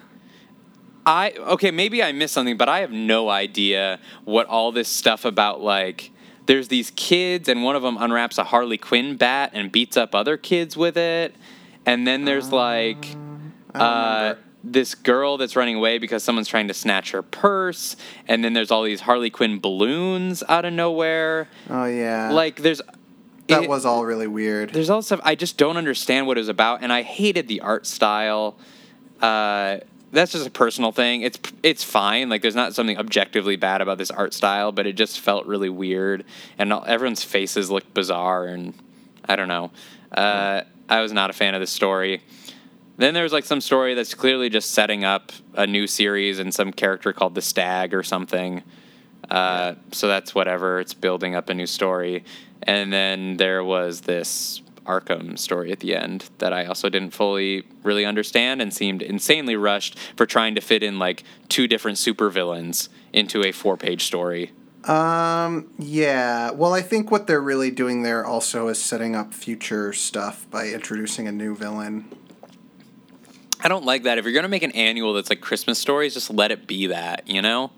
I okay, maybe I missed something, but I have no idea what all this stuff about like there's these kids and one of them unwraps a Harley Quinn bat and beats up other kids with it. And then there's like uh, this girl that's running away because someone's trying to snatch her purse. And then there's all these Harley Quinn balloons out of nowhere. Oh yeah, Like there's that it- was all really weird. there's all stuff I just don't understand what it was about, and I hated the art style. Uh, that's just a personal thing. It's it's fine. Like there's not something objectively bad about this art style, but it just felt really weird, and all, everyone's faces looked bizarre, and I don't know. Uh, I was not a fan of the story. Then there's like some story that's clearly just setting up a new series and some character called the Stag or something. Uh, so that's whatever. It's building up a new story. And then there was this Arkham story at the end that I also didn't fully really understand and seemed insanely rushed for trying to fit in like two different supervillains into a four page story. Um, yeah. Well, I think what they're really doing there also is setting up future stuff by introducing a new villain. I don't like that. If you're going to make an annual that's like Christmas stories, just let it be that, you know?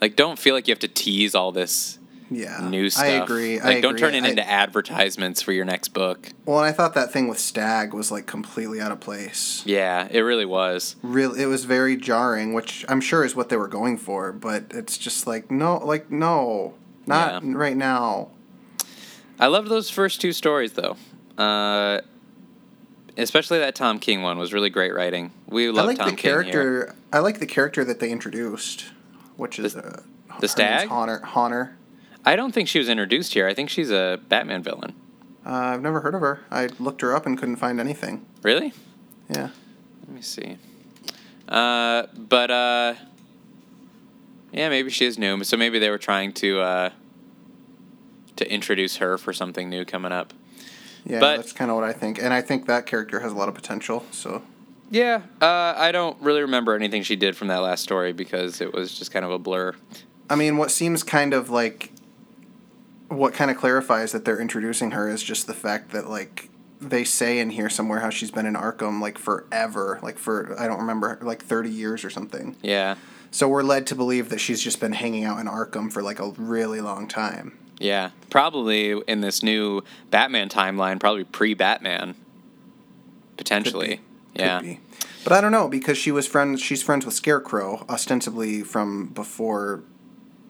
Like, don't feel like you have to tease all this Yeah, new stuff. I agree. Like, I don't agree. turn it I- into advertisements for your next book. Well, and I thought that thing with Stag was like completely out of place. Yeah, it really was. Real, it was very jarring, which I'm sure is what they were going for. But it's just like no, like no, not Yeah. right now. I loved those first two stories, though. Uh, especially that Tom King one was really great writing. We I love like Tom the King here. character. I like the character that they introduced, which is The- uh, the Stag? Honor. Honor. I don't think she was introduced here. I think she's a Batman villain. Uh, I've never heard of her. I looked her up and couldn't find anything. Really? Yeah. Let me see. Uh, but uh, yeah, maybe she is new. So maybe they were trying to uh, to introduce her for something new coming up. Yeah, But- that's kind of what I think, and I think that character has a lot of potential. So Yeah, uh, I don't really remember anything she did from that last story because it was just kind of a blur. I mean, what seems kind of like what kind of clarifies that they're introducing her is just the fact that like they say in here somewhere how she's been in Arkham like forever, like for I don't remember like 30 years or something. Yeah, So we're led to believe that she's just been hanging out in Arkham for like a really long time. yeah. Probably in this new Batman timeline, probably pre-Batman, potentially. Could yeah. be. But I don't know because she was friends she's friends with Scarecrow ostensibly from before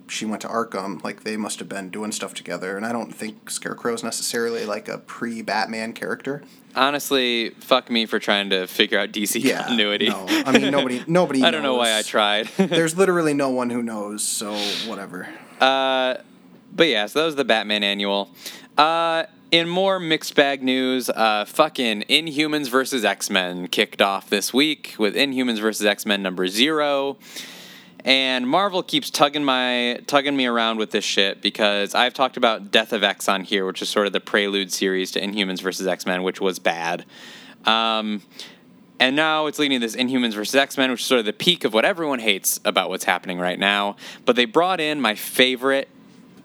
she went to Arkham, like they must have been doing stuff together, and I don't think Scarecrow's necessarily like a pre-Batman character. Honestly, fuck me for trying to figure out DC Yeah, continuity. no. I mean, nobody- nobody I don't know why I tried. There's literally no one who knows, so whatever. Uh, but yeah, so that was the Batman annual. Uh, in more mixed bag news, uh, fucking Inhumans versus X Men kicked off this week with Inhumans versus X Men number zero. And Marvel keeps tugging my tugging me around with this shit because I've talked about Death of X on here, which is sort of the prelude series to Inhumans versus X Men, which was bad. Um, and now it's leading to this Inhumans versus X Men, which is sort of the peak of what everyone hates about what's happening right now. But they brought in my favorite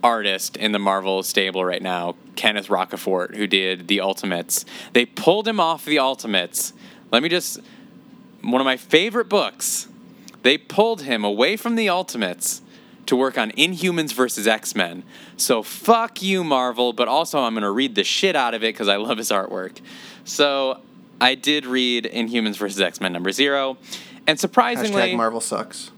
artist in the Marvel stable right now, Kenneth Rocafort, who did the Ultimates. They pulled him off the Ultimates. Let me just one of my favorite books. They pulled him away from the Ultimates to work on Inhumans versus X Men. So fuck you, Marvel, but also I'm going to read the shit out of it because I love his artwork. So I did read Inhumans versus X Men number zero. And surprisingly. Hashtag Marvel sucks.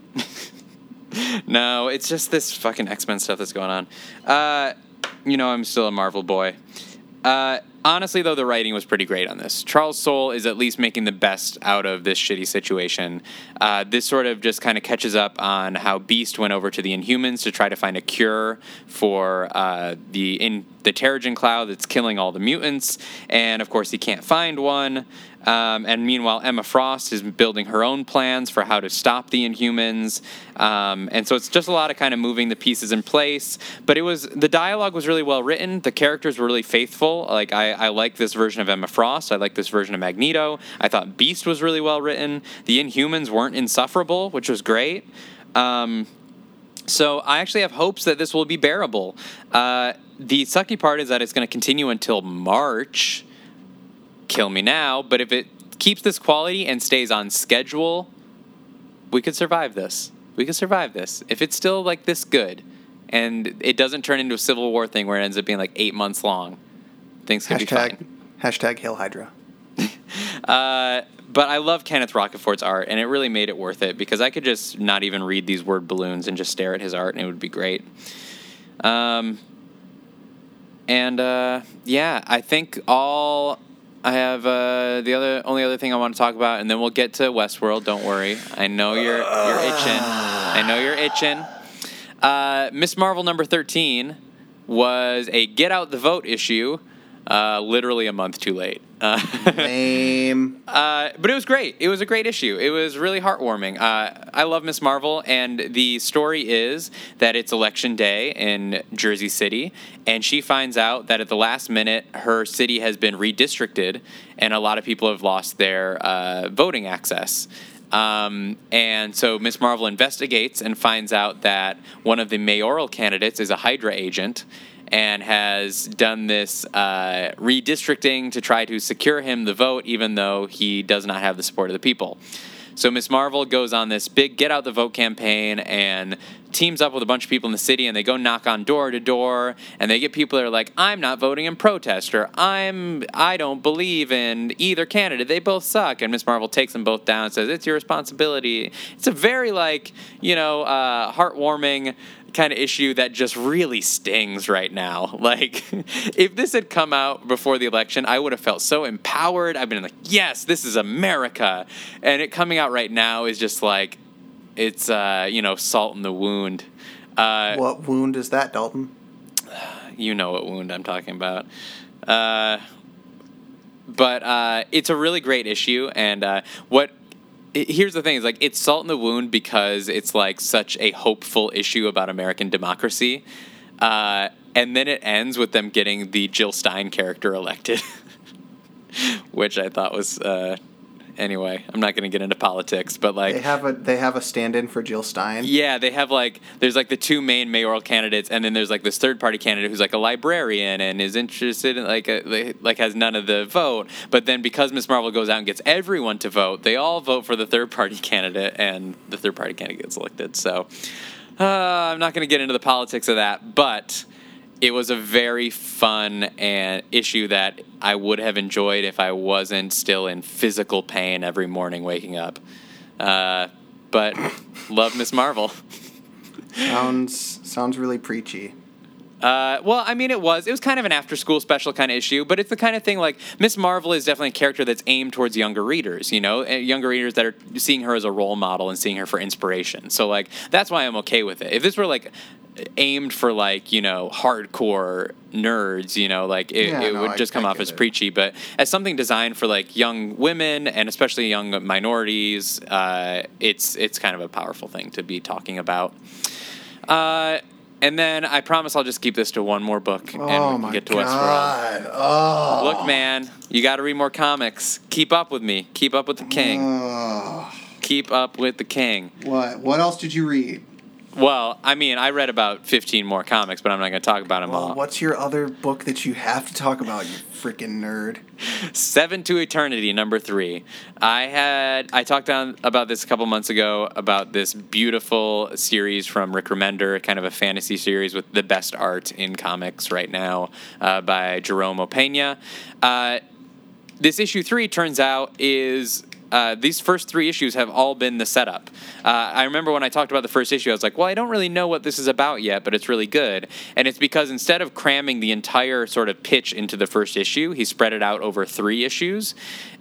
no, it's just this fucking X Men stuff that's going on. Uh, you know, I'm still a Marvel boy. Uh, honestly, though, the writing was pretty great on this. Charles Soule is at least making the best out of this shitty situation. Uh, this sort of just kind of catches up on how Beast went over to the Inhumans to try to find a cure for uh, the in the Terrigen cloud that's killing all the mutants, and of course he can't find one. Um, and meanwhile, Emma Frost is building her own plans for how to stop the Inhumans. Um, and so it's just a lot of kind of moving the pieces in place. But it was the dialogue was really well written. The characters were really faithful. Like I, I like this version of Emma Frost. I like this version of Magneto. I thought Beast was really well written. The Inhumans weren't insufferable, which was great. Um, so I actually have hopes that this will be bearable. Uh, the sucky part is that it's going to continue until March kill me now, but if it keeps this quality and stays on schedule, we could survive this. We could survive this. If it's still like this good and it doesn't turn into a Civil War thing where it ends up being like eight months long, things could hashtag, be fine. Hashtag Hail Hydra. uh, but I love Kenneth Rocafort's art, and it really made it worth it because I could just not even read these word balloons and just stare at his art, and it would be great. Um, and uh, yeah, I think all I have uh, the other only other thing I want to talk about, and then we'll get to Westworld. Don't worry, I know you're you're itching. I know you're itching. Uh, Miss Marvel number thirteen was a get out the vote issue, uh, literally a month too late. Uh, Lame. uh, but it was great. It was a great issue. It was really heartwarming. Uh, I love Miss Marvel, and the story is that it's election day in Jersey City, and she finds out that at the last minute her city has been redistricted, and a lot of people have lost their uh, voting access. Um, and so Miss Marvel investigates and finds out that one of the mayoral candidates is a Hydra agent and has done this uh, redistricting to try to secure him the vote, even though he does not have the support of the people. So Miss Marvel goes on this big get out the vote campaign and teams up with a bunch of people in the city and they go knock on door to door and they get people that are like I'm not voting in protest or I'm I don't believe in either candidate. They both suck. And Miss Marvel takes them both down and says it's your responsibility. It's a very like you know uh, heartwarming kind of issue that just really stings right now. Like, if this had come out before the election, I would have felt so empowered. I've been like, yes, this is America. And it coming out right now is just like, it's, uh, you know, salt in the wound. Uh, what wound is that, Dalton? You know what wound I'm talking about. Uh, but uh, it's a really great issue. And uh, what it, here's the thing is like it's salt in the wound because it's like such a hopeful issue about American democracy. Uh, and then it ends with them getting the Jill Stein character elected, which I thought was uh, anyway. I'm not going to get into politics, but like they have a they have a stand-in for Jill Stein. Yeah, they have like there's like the two main mayoral candidates, and then there's like this third party candidate who's like a librarian and is interested in like a, like has none of the vote. But then because Miss Marvel goes out and gets everyone to vote, they all vote for the third party candidate, and the third party candidate gets elected. So uh, I'm not going to get into the politics of that, but it was a very fun and issue that I would have enjoyed if I wasn't still in physical pain every morning waking up. Uh, but love Miss Marvel. Sounds sounds really preachy. Uh, well, I mean, it was. It was kind of an after-school special kind of issue, but it's the kind of thing like Miss Marvel is definitely a character that's aimed towards younger readers. You know, younger readers that are seeing her as a role model and seeing her for inspiration. So, like, that's why I'm okay with it. If this were like aimed for like you know hardcore nerds you know like it, Yeah, it no, would I- just come I off as it. preachy but as something designed for like young women and especially young minorities uh, it's it's kind of a powerful thing to be talking about uh, and then I promise I'll just keep this to one more book and we oh can get to Westworld. Oh, Look, man, you got to read more comics. Keep up with me. Keep up with the king. Oh. Keep up with the king. what? What else did you read? Well, I mean, I read about 15 more comics, but I'm not going to talk about them Well, all. what's your other book that you have to talk about? You freaking nerd. Seven to Eternity, number three. I had I talked on about this a couple months ago about this beautiful series from Rick Remender, kind of a fantasy series with the best art in comics right now uh, by Jerome Opeña. Uh, this issue three turns out is. Uh, these first three issues have all been the setup. Uh, I remember when I talked about the first issue, I was like, well, I don't really know what this is about yet, but it's really good. And it's because instead of cramming the entire sort of pitch into the first issue, he spread it out over three issues.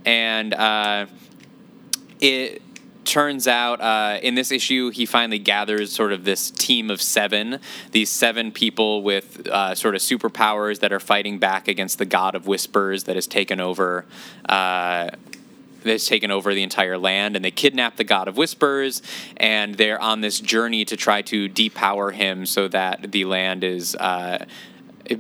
And uh, it turns out uh, in this issue he finally gathers sort of this team of seven these seven people with uh, sort of superpowers that are fighting back against the god of whispers that has taken over uh, that's taken over the entire land and they kidnap the god of whispers and they're on this journey to try to depower him so that the land is uh,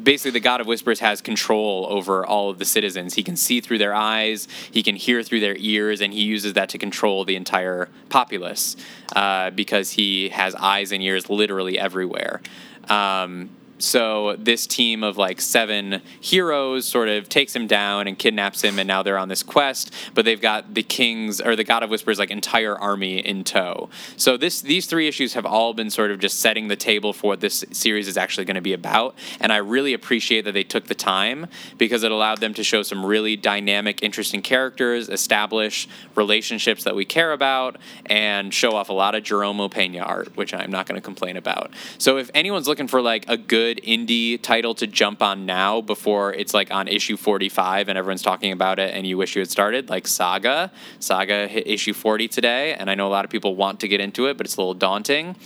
basically the god of whispers has control over all of the citizens. He can see through their eyes he can hear through their ears and he uses that to control the entire populace uh, because he has eyes and ears literally everywhere. Um, so this team of like seven heroes sort of takes him down and kidnaps him, and now they're on this quest. But they've got the king's or the God of Whispers like entire army in tow. So this these three issues have all been sort of just setting the table for what this series is actually going to be about. And I really appreciate that they took the time because it allowed them to show some really dynamic, interesting characters, establish relationships that we care about, and show off a lot of Jerome Opeña art, which I'm not going to complain about. So if anyone's looking for like a good indie title to jump on now before it's like on issue 45 and everyone's talking about it and you wish you had started, like Saga. Saga hit issue 40 today, and I know a lot of people want to get into it, but it's a little daunting.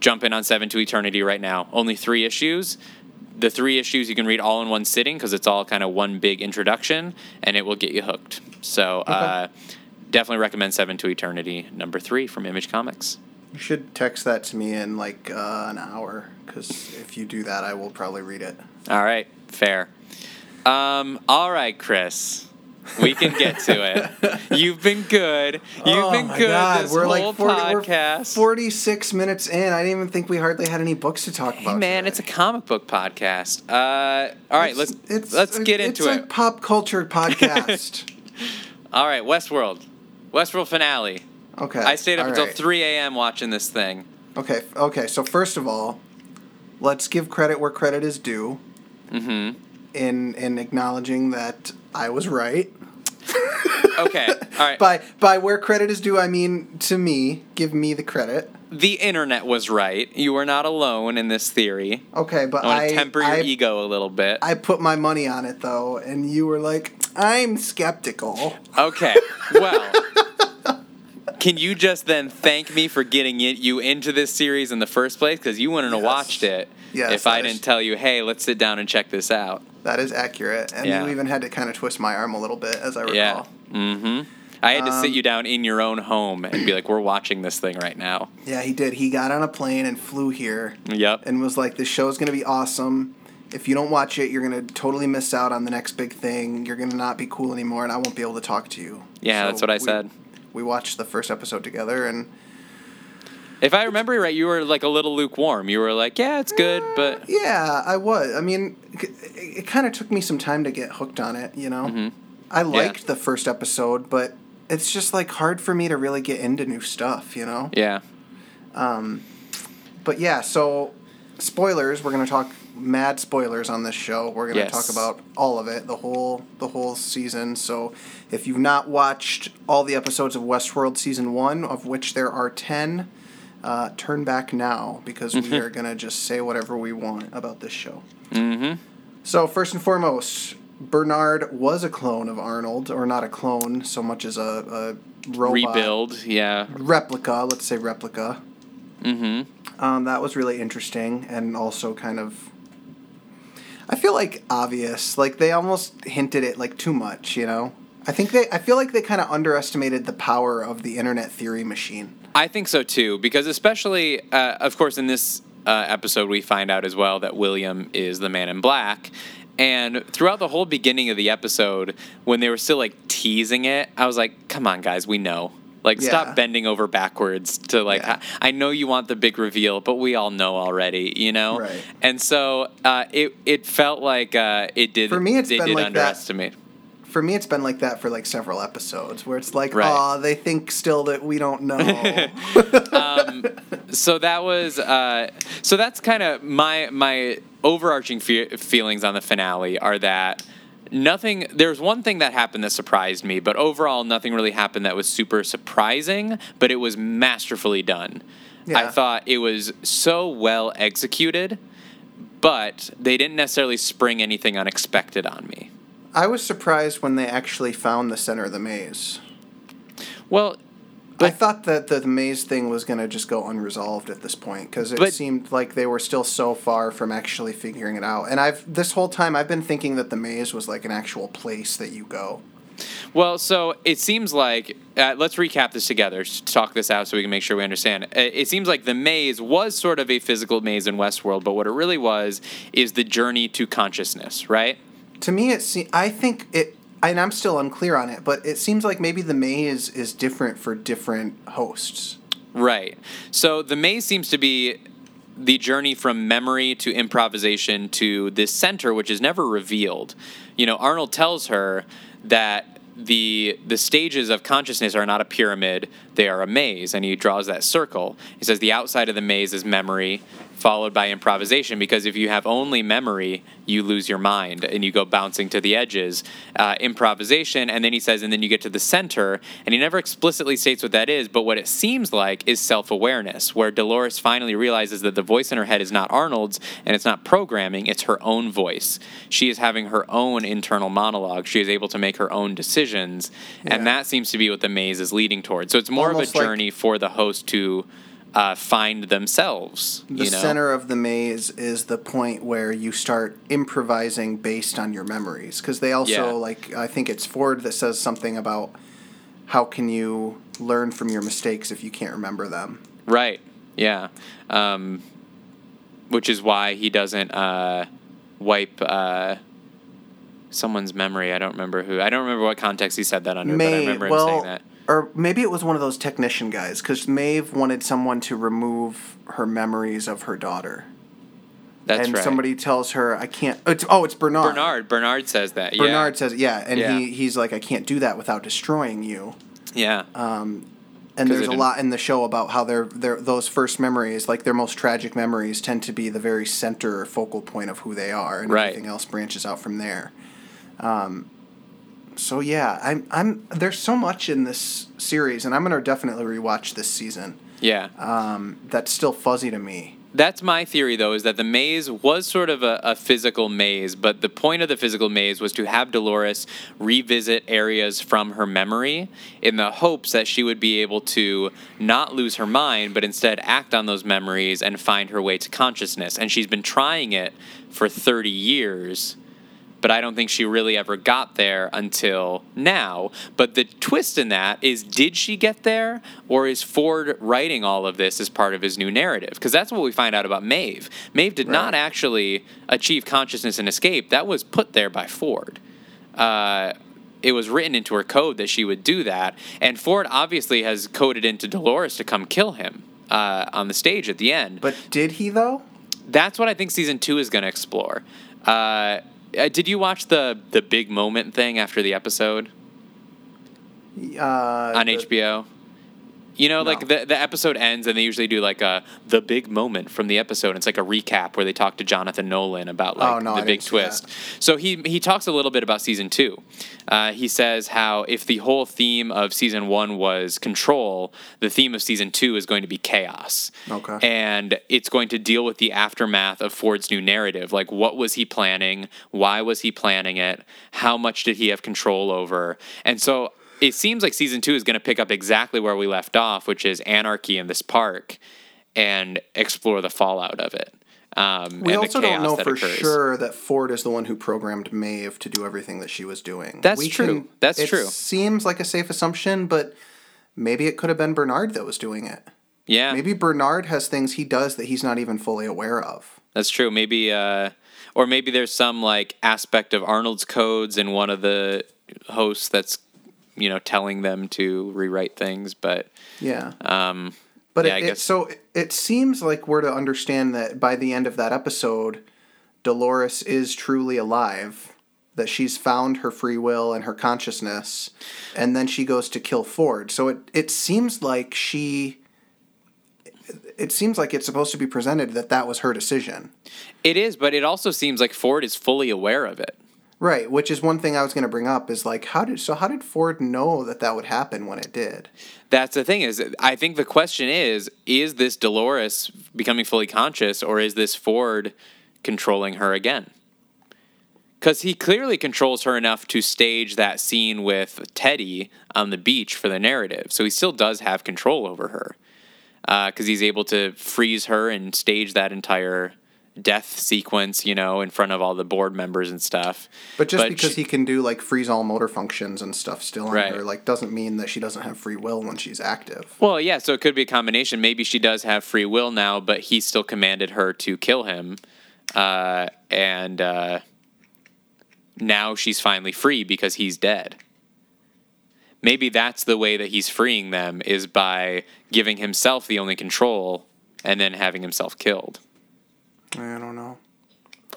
Jump in on Seven to Eternity right now. Only three issues. The three issues you can read all in one sitting because it's all kind of one big introduction, and it will get you hooked. So uh, definitely recommend Seven to Eternity, number three from Image Comics. You should text that to me in like uh, an hour, because if you do that, I will probably read it. All right, fair. Um, all right, Chris. We can get to it. You've been good. You've oh been good God, this we're whole like 40, we're podcast. 46 minutes in. I didn't even think we hardly had any books to talk Hey about. man, today. it's a comic book podcast. Uh, all right, let's It's- let's get it's into a it. pop culture podcast. all right, Westworld, Westworld finale. Okay. I stayed up all until right. 3 a.m. watching this thing. Okay. Okay. So first of all, let's give credit where credit is due. Mm-hmm. In in acknowledging that I was right. Okay, all right. By by where credit is due, I mean to me. Give me the credit. the internet was right. You were not alone in this theory. Okay, but I I temper your I, ego a little bit. I put my money on it though, and you were like, "I'm skeptical." Okay. Well, can you just then thank me for getting it, you into this series in the first place? Because you wouldn't have Yes. watched it Yes, if I is- didn't tell you, hey, let's sit down and check this out. That is accurate, and Yeah. you even had to kind of twist my arm a little bit, as I recall. Yeah. Mm-hmm. I had to sit Um, you down in your own home and be like, we're watching this thing right now. Yeah, he did. He got on a plane and flew here, Yep. and was like, "This show's gonna be awesome. If you don't watch it, you're gonna totally miss out on the next big thing. You're gonna not be cool anymore, and I won't be able to talk to you." Yeah, that's what I we- said. We watched the first episode together, and If I remember right, you were like a little lukewarm. You were like, yeah, it's good, but yeah, I was. I mean, it, it kind of took me some time to get hooked on it. You know, Mm-hmm. I liked the first episode, but it's just like hard for me to really get into new stuff. You know. yeah. Um, but yeah, so spoilers. We're gonna talk mad spoilers on this show. We're gonna Yes. talk about all of it, the whole the whole season. So if you've not watched all the episodes of Westworld season one, of which there are ten, uh, turn back now because we are gonna just say whatever we want about this show. Mm-hmm. So first and foremost. Bernard was a clone of Arnold, or not a clone so much as a, a robot Rebuild. Yeah. replica. Let's say replica. Mm-hmm. Um, that was really interesting and also kind of. I feel like obvious. Like they almost hinted it like too much. You know. I think they. I feel like they kind of underestimated the power of the internet theory machine. I think so too, because especially, uh, of course, in this uh, episode, we find out as well that William is the man in black. And throughout the whole beginning of the episode, when they were still like teasing it, I was like, come on, guys, we know. Like, Yeah. stop bending over backwards to like, Yeah. I I know you want the big reveal, but we all know already, you know? Right. And so uh, it, it felt like uh, it did, For me, it's they been did like that. underestimate. For me, it's been like that for like several episodes, where it's like, Right. oh, they think still that we don't know. so that was uh, so that's kind of my my overarching fe- feelings on the finale are that nothing there's one thing that happened that surprised me but overall nothing really happened that was super surprising but it was masterfully done. I thought it was so well executed but they didn't necessarily spring anything unexpected on me. I was surprised when they actually found the center of the maze. well I thought that the, maze thing was going to just go unresolved at this point because it But- seemed like they were still so far from actually figuring it out. And I've this whole time I've been thinking that the maze was like an actual place that you go. Well, so it seems like uh, let's recap this together, to talk this out so we can make sure we understand. It, it seems like the maze was sort of a physical maze in Westworld, but what it really was is the journey to consciousness, right? To me, it se- I think it, and I'm still unclear on it, but it seems like maybe the maze is different for different hosts. Right. So the maze seems to be the journey from memory to improvisation to this center, which is never revealed. You know, Arnold tells her that the the stages of consciousness are not a pyramid; they are a maze, and he draws that circle. He says the outside of the maze is memory, followed by improvisation. Because if you have only memory, you lose your mind and you go bouncing to the edges. Uh, improvisation, and then he says, and then you get to the center, and he never explicitly states what that is, but what it seems like is self awareness, where Dolores finally realizes that the voice in her head is not Arnold's and it's not programming, it's her own voice. She is having her own internal monologue. She is able to make her own decisions, and that seems to be what the maze is leading towards. So it's more Almost of a like- journey for the host to. Uh, find themselves. The you know? center of the maze is the point where you start improvising based on your memories. Because they also, Yeah. like, I think it's Ford that says something about how can you learn from your mistakes if you can't remember them. Right. Yeah. Um, which is why he doesn't uh, wipe uh, someone's memory. I don't remember who. I don't remember what context he said that under, but I May remember him well, saying that. Or maybe it was one of those technician guys. Because Maeve wanted someone to remove her memories of her daughter, That's right. and right. somebody tells her, "I can't." It's, oh, it's Bernard. Bernard. Bernard says that. Yeah. Bernard says, "Yeah," and Yeah. he he's like, "I can't do that without destroying you." Yeah. And there's a lot in the show about how their their those first memories, like their most tragic memories, tend to be the very center or focal point of who they are, and Right. everything else branches out from there. Um, so yeah, I'm I'm there's so much in this series, and I'm gonna definitely rewatch this season. yeah. Um, that's still fuzzy to me. That's my theory, though, is that the maze was sort of a, a physical maze, but the point of the physical maze was to have Dolores revisit areas from her memory in the hopes that she would be able to not lose her mind, but instead act on those memories and find her way to consciousness. And she's been trying it for 30 years but I don't think she really ever got there until now. But the twist in that is did she get there, or is Ford writing all of this as part of his new narrative? Because that's what we find out about Maeve. Maeve did not actually achieve consciousness and escape, that was put there by Ford. Uh, it was written into her code that she would do that, and Ford obviously has coded into Dolores to come kill him uh, on the stage at the end But did he though? that's what I think season two is going to explore. Uh, uh, did you watch the the big moment thing after the episode Uh, on the- HBO? You know, like the, the episode ends and they usually do like a the big moment from the episode. It's like a recap where they talk to Jonathan Nolan about like Oh, no, the I big twist. So he he talks a little bit about season two. Uh, he says how if the whole theme of season one was control, the theme of season two is going to be chaos. Okay. And it's going to deal with the aftermath of Ford's new narrative. Like, what was he planning? Why was he planning it? How much did he have control over? And so it seems like season two is going to pick up exactly where we left off, which is anarchy in this park. and explore the fallout of it. Um, We also don't know for occurs. sure that Ford is the one who programmed Maeve to do everything that she was doing. That's We true. That's it true. Seems like a safe assumption, but maybe it could have been Bernard that was doing it. Yeah, Maybe Bernard has things he does that he's not even fully aware of. That's true. Maybe, uh, or maybe there's some like aspect of Arnold's codes in one of the hosts that's, you know, telling them to rewrite things. But Yeah. um, But Yeah, I it, it, so it, it seems like we're to understand that by the end of that episode, Dolores is truly alive. That she's found her free will and her consciousness, and then she goes to kill Ford. So it it seems like she. It seems like it's supposed to be presented that that was her decision, it is. But it also seems like Ford is fully aware of it. Right? Which is one thing I was going to bring up. Is like how did so how did Ford know that that would happen when it did? That's the thing is, I think the question is: Is this Dolores becoming fully conscious, or is this Ford controlling her again? Because he clearly controls her enough to stage that scene with Teddy on the beach for the narrative. So he still does have control over her. Uh, because he's able to freeze her and stage that entire death sequence, you know, in front of all the board members and stuff. But just because she- he can do like freeze all motor functions and stuff still on Right. her, like doesn't mean that she doesn't have free will when she's active. Well, yeah, so it could be a combination. Maybe she does have free will now, but he still commanded her to kill him. Uh, and uh, now she's finally free because he's dead. Maybe that's the way that he's freeing them is by giving himself the only control and then having himself killed. I don't know.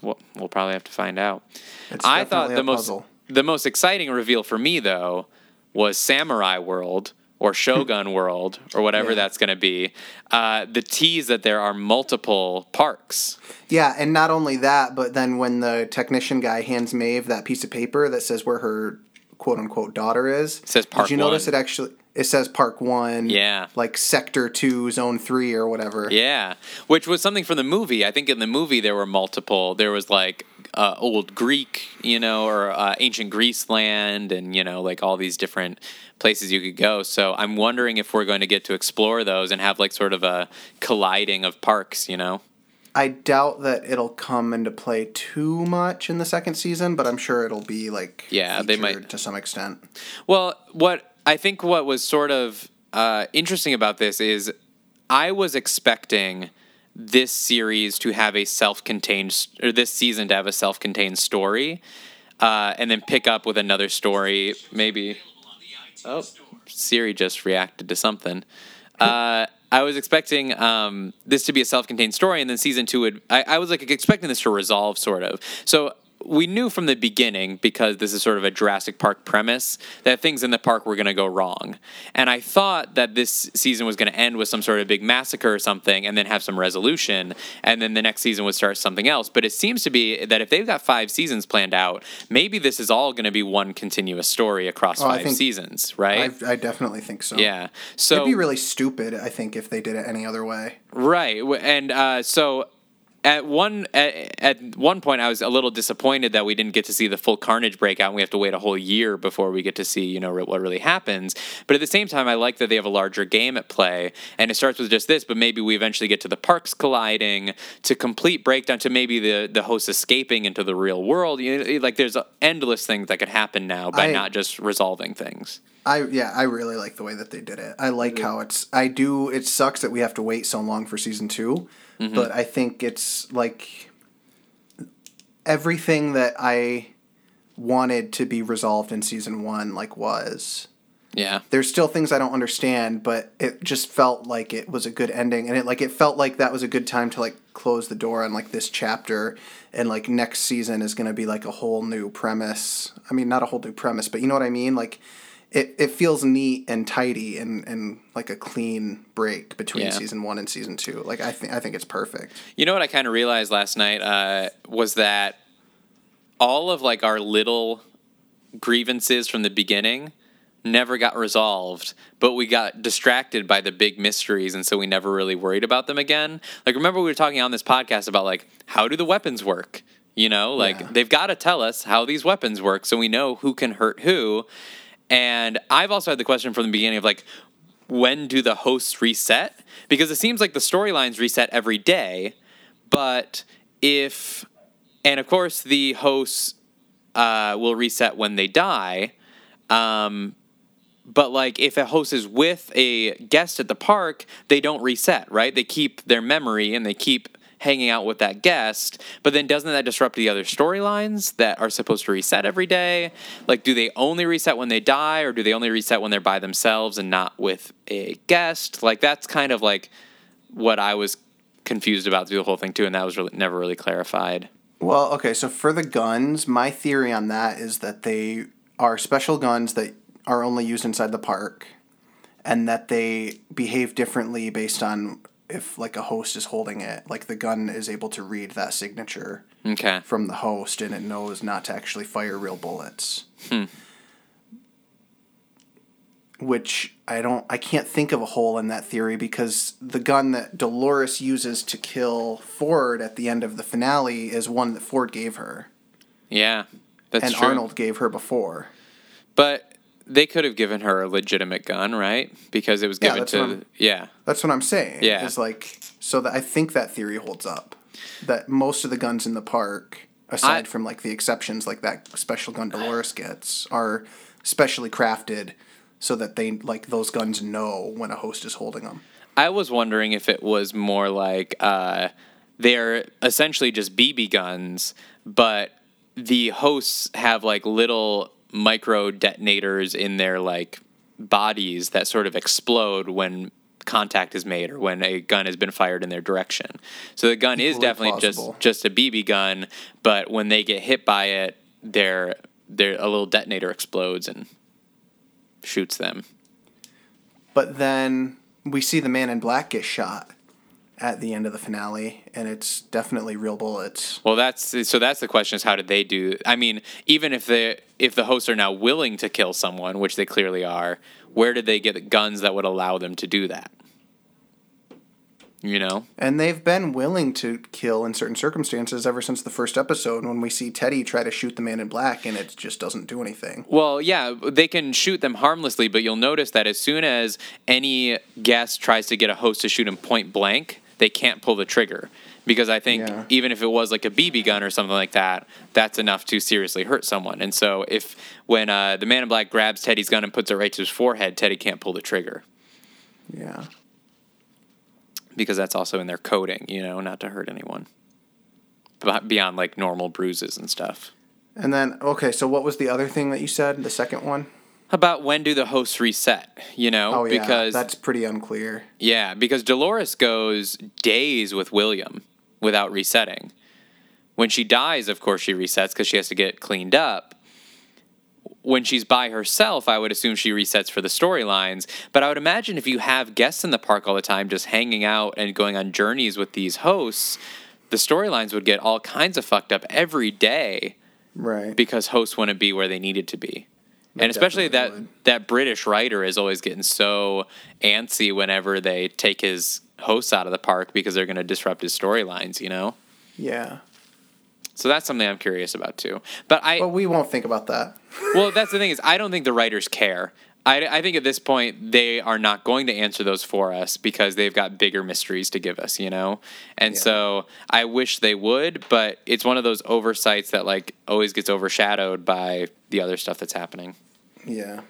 We'll, we'll probably have to find out. It's I thought the a most puzzle. the most exciting reveal for me though was Samurai World or Shogun World or whatever Yeah. that's going to be. Uh, the tease that there are multiple parks. Yeah, and not only that, but then when the technician guy hands Maeve that piece of paper that says where her quote unquote daughter is, says Park Did you notice it actually? It says Park One. Yeah. Like Sector Two, Zone Three, or whatever. Yeah, which was something from the movie. I think in the movie there were multiple. There was like uh, old Greek, you know, or uh, ancient Greece land, and you know, like all these different places you could go. So I'm wondering if we're going to get to explore those and have like sort of a colliding of parks, you know. I doubt that it'll come into play too much in the second season, but I'm sure it'll be like Yeah, they might- to some extent. Well, what I think what was sort of uh, interesting about this is I was expecting this series to have a self-contained or this season to have a self-contained story, uh, and then pick up with another story. Maybe. Oh, Siri just reacted to something. Uh, I was expecting um, this to be a self-contained story, and then season two would. I, I was like expecting this to resolve, sort of. So we knew from the beginning, because this is sort of a Jurassic Park premise, that things in the park were going to go wrong. And I thought that this season was going to end with some sort of big massacre or something, and then have some resolution, and then the next season would start something else. But it seems to be that if they've got five seasons planned out, maybe this is all going to be one continuous story across Oh, five think- seasons, right? I, I definitely think so. yeah. So It'd be really stupid, I think, if they did it any other way. Right, and uh, so at one at, at one point, I was a little disappointed that we didn't get to see the full Carnage breakout. and We have to wait a whole year before we get to see you know what really happens. But at the same time, I like that they have a larger game at play, and it starts with just this. But maybe we eventually get to the parks colliding, to complete breakdown, to maybe the the host escaping into the real world. You know, like there's endless things that could happen now by I- not just resolving things. I yeah, I really like the way that they did it. I like mm-hmm. how it's. I do. It sucks that we have to wait so long for season 2 mm-hmm. but I think it's like everything that I wanted to be resolved in season one like was. Yeah. There's still things I don't understand, but it just felt like it was a good ending, and it like it felt like that was a good time to like close the door on like this chapter, and like next season is gonna be like a whole new premise. I mean, not a whole new premise, but you know what I mean. Like, it, it feels neat and tidy and, and like a clean break between Yeah. season one and season two. Like I think I think it's perfect. You know what I kind of realized last night uh, was that all of like our little grievances from the beginning never got resolved, but we got distracted by the big mysteries, and so we never really worried about them again. Like remember we were talking on this podcast about like how do the weapons work? You know, like Yeah. they've got to tell us how these weapons work so we know who can hurt who. And I've also had the question from the beginning of like, when do the hosts reset? Because it seems like the storylines reset every day, but if and of course the hosts uh, will reset when they die. Um, but like if a host is with a guest at the park, they don't reset, right? They keep their memory and they keep hanging out with that guest. But then doesn't that disrupt the other storylines that are supposed to reset every day? Like, do they only reset when they die, or do they only reset when they're by themselves and not with a guest? Like, that's kind of like what I was confused about through the whole thing too, and that was really never really clarified. Well, okay, so for the guns, my theory on that is that they are special guns that are only used inside the park and that they behave differently based on if like a host is holding it. Like the gun is able to read that signature Okay. from the host and it knows not to actually fire real bullets. Hmm. Which I don't I can't think of a hole in that theory because the gun that Dolores uses to kill Ford at the end of the finale is one that Ford gave her Yeah, that's and true. Arnold gave her before. But they could have given her a legitimate gun, right? Because it was given what to yeah. That's what I'm saying. Yeah. Is like so that I think that theory holds up. That most of the guns in the park, aside I- from like the exceptions like that special gun Dolores gets, are specially crafted so that they like those guns know when a host is holding them. I was wondering if it was more like uh, they're essentially just BB guns, but the hosts have like little micro detonators in their like bodies that sort of explode when contact is made or when a gun has been fired in their direction. So the gun is definitely plausible. just just a BB gun, but when they get hit by it, their their a little detonator explodes and shoots them. But then we see the man in black get shot at the end of the finale, and it's definitely real bullets. Well, that's so. That's the question: is how did they do? I mean, even if the if the hosts are now willing to kill someone, which they clearly are, where did they get guns that would allow them to do that? You know, And they've been willing to kill in certain circumstances ever since the first episode when we see Teddy try to shoot the man in black and it just doesn't do anything. Well, yeah, they can shoot them harmlessly, but you'll notice that as soon as any guest tries to get a host to shoot him point blank, they can't pull the trigger. Because I think Yeah. even if it was like a BB gun or something like that, that's enough to seriously hurt someone. And so if when uh, the man in black grabs Teddy's gun and puts it right to his forehead, Teddy can't pull the trigger Yeah. because that's also in their coding, you know, not to hurt anyone. But beyond like normal bruises and stuff. And then, okay, so what was the other thing that you said? The second one? About when do the hosts reset? You know, Oh, yeah. because that's pretty unclear. Yeah, because Dolores goes days with William without resetting. When she dies, of course, she resets because she has to get cleaned up. When she's by herself, I would assume she resets for the storylines. But I would imagine if you have guests in the park all the time, just hanging out and going on journeys with these hosts, the storylines would get all kinds of fucked up every day Right. because hosts wouldn't be where they needed to be. And especially that would. that British writer is always getting so antsy whenever they take his hosts out of the park because they're going to disrupt his storylines, you know. yeah. So that's something I'm curious about too. But I But we won't think about that. well, that's the thing is I don't think the writers care. I, I think at this point they are not going to answer those for us because they've got bigger mysteries to give us, you know. And so I wish they would, but it's one of those oversights that like always gets overshadowed by the other stuff that's happening. Yeah.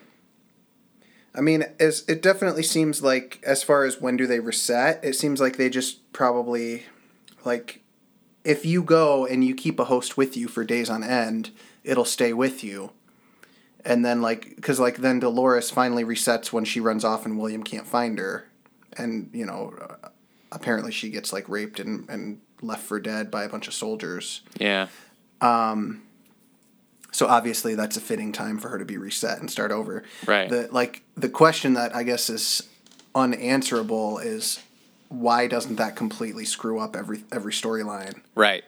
I mean, as it definitely seems like as far as when do they reset, it seems like they just probably like if you go and you keep a host with you for days on end, it'll stay with you. And then like cuz like then Dolores finally resets when she runs off and William can't find her and you know uh, apparently she gets like raped and and left for dead by a bunch of soldiers. Yeah. um So obviously that's a fitting time for her to be reset and start over. Right. The like the question that I guess is unanswerable is why doesn't that completely screw up every every storyline? Right.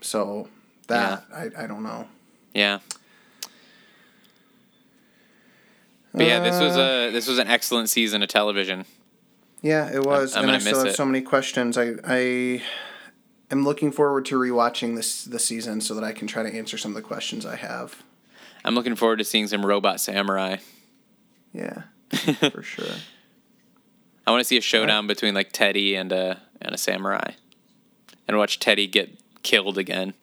So that I, I don't know. Yeah. But yeah, this was uh, a this was an excellent season of television. Yeah, it was, I'm and I still miss have it. so many questions. I I am looking forward to rewatching this this season so that I can try to answer some of the questions I have. I'm looking forward to seeing some robot samurai. Yeah, for sure. I want to see a showdown between like Teddy and a and a samurai, and watch Teddy get killed again.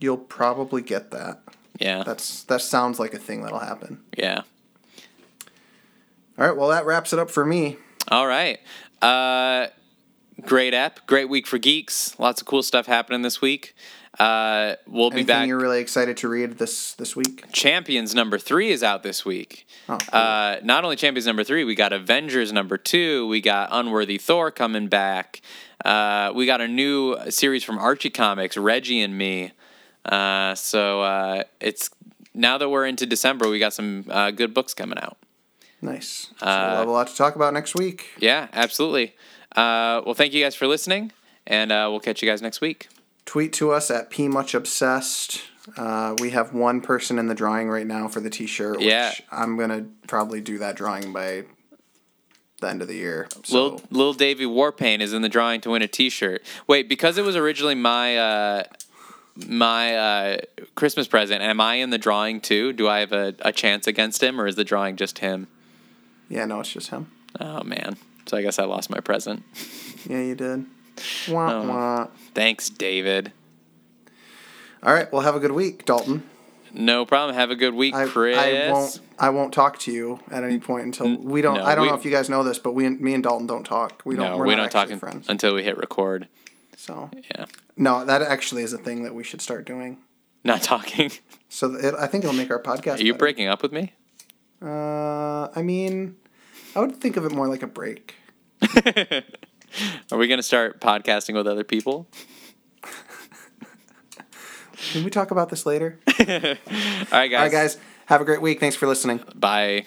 You'll probably get that. Yeah, That's that sounds like a thing that'll happen. yeah. All right, well that wraps it up for me. All right. Uh, great app. Great week for geeks. Lots of cool stuff happening this week. Uh, we'll be Anything back. you're really excited to read this this week? Champions number three is out this week. Oh, cool. Uh, not only Champions number three, we got Avengers number two. We got Unworthy Thor coming back. Uh, we got a new series from Archie Comics, Reggie and Me. Uh, so uh, it's now that we're into December, we got some uh, good books coming out. Nice. So Uh, we'll have a lot to talk about next week. Yeah, absolutely. Uh, well, thank you guys for listening, and uh, we'll catch you guys next week. Tweet to us at pmuchobsessed. Uh, we have one person in the drawing right now for the T-shirt. Which Yeah. I'm gonna probably do that drawing by the end of the year. So Little Little Davy Warpaint is in the drawing to win a T-shirt. Wait, because it was originally my uh, my uh, Christmas present, am I in the drawing too? Do I have a, a chance against him, or is the drawing just him? Yeah, no, it's just him. Oh man, so I guess I lost my present. Yeah, you did. Wah, Oh. wah. Thanks, David. All right, well, have a good week, Dalton. No problem. Have a good week, I, Chris. I won't. I won't talk to you at any point until we don't. no, I don't we- know if you guys know this, but we, me and Dalton don't talk. We don't. no, we're we not don't talk friends. until we hit record. So Yeah, no, that actually is a thing that we should start doing. not talking. So it, I think it'll make our podcast. Are you better. breaking up with me? Uh, I mean, I would think of it more like a break. Are we gonna start podcasting with other people? Can we talk about this later? All right, guys. All right, guys. Have a great week. Thanks for listening. Bye.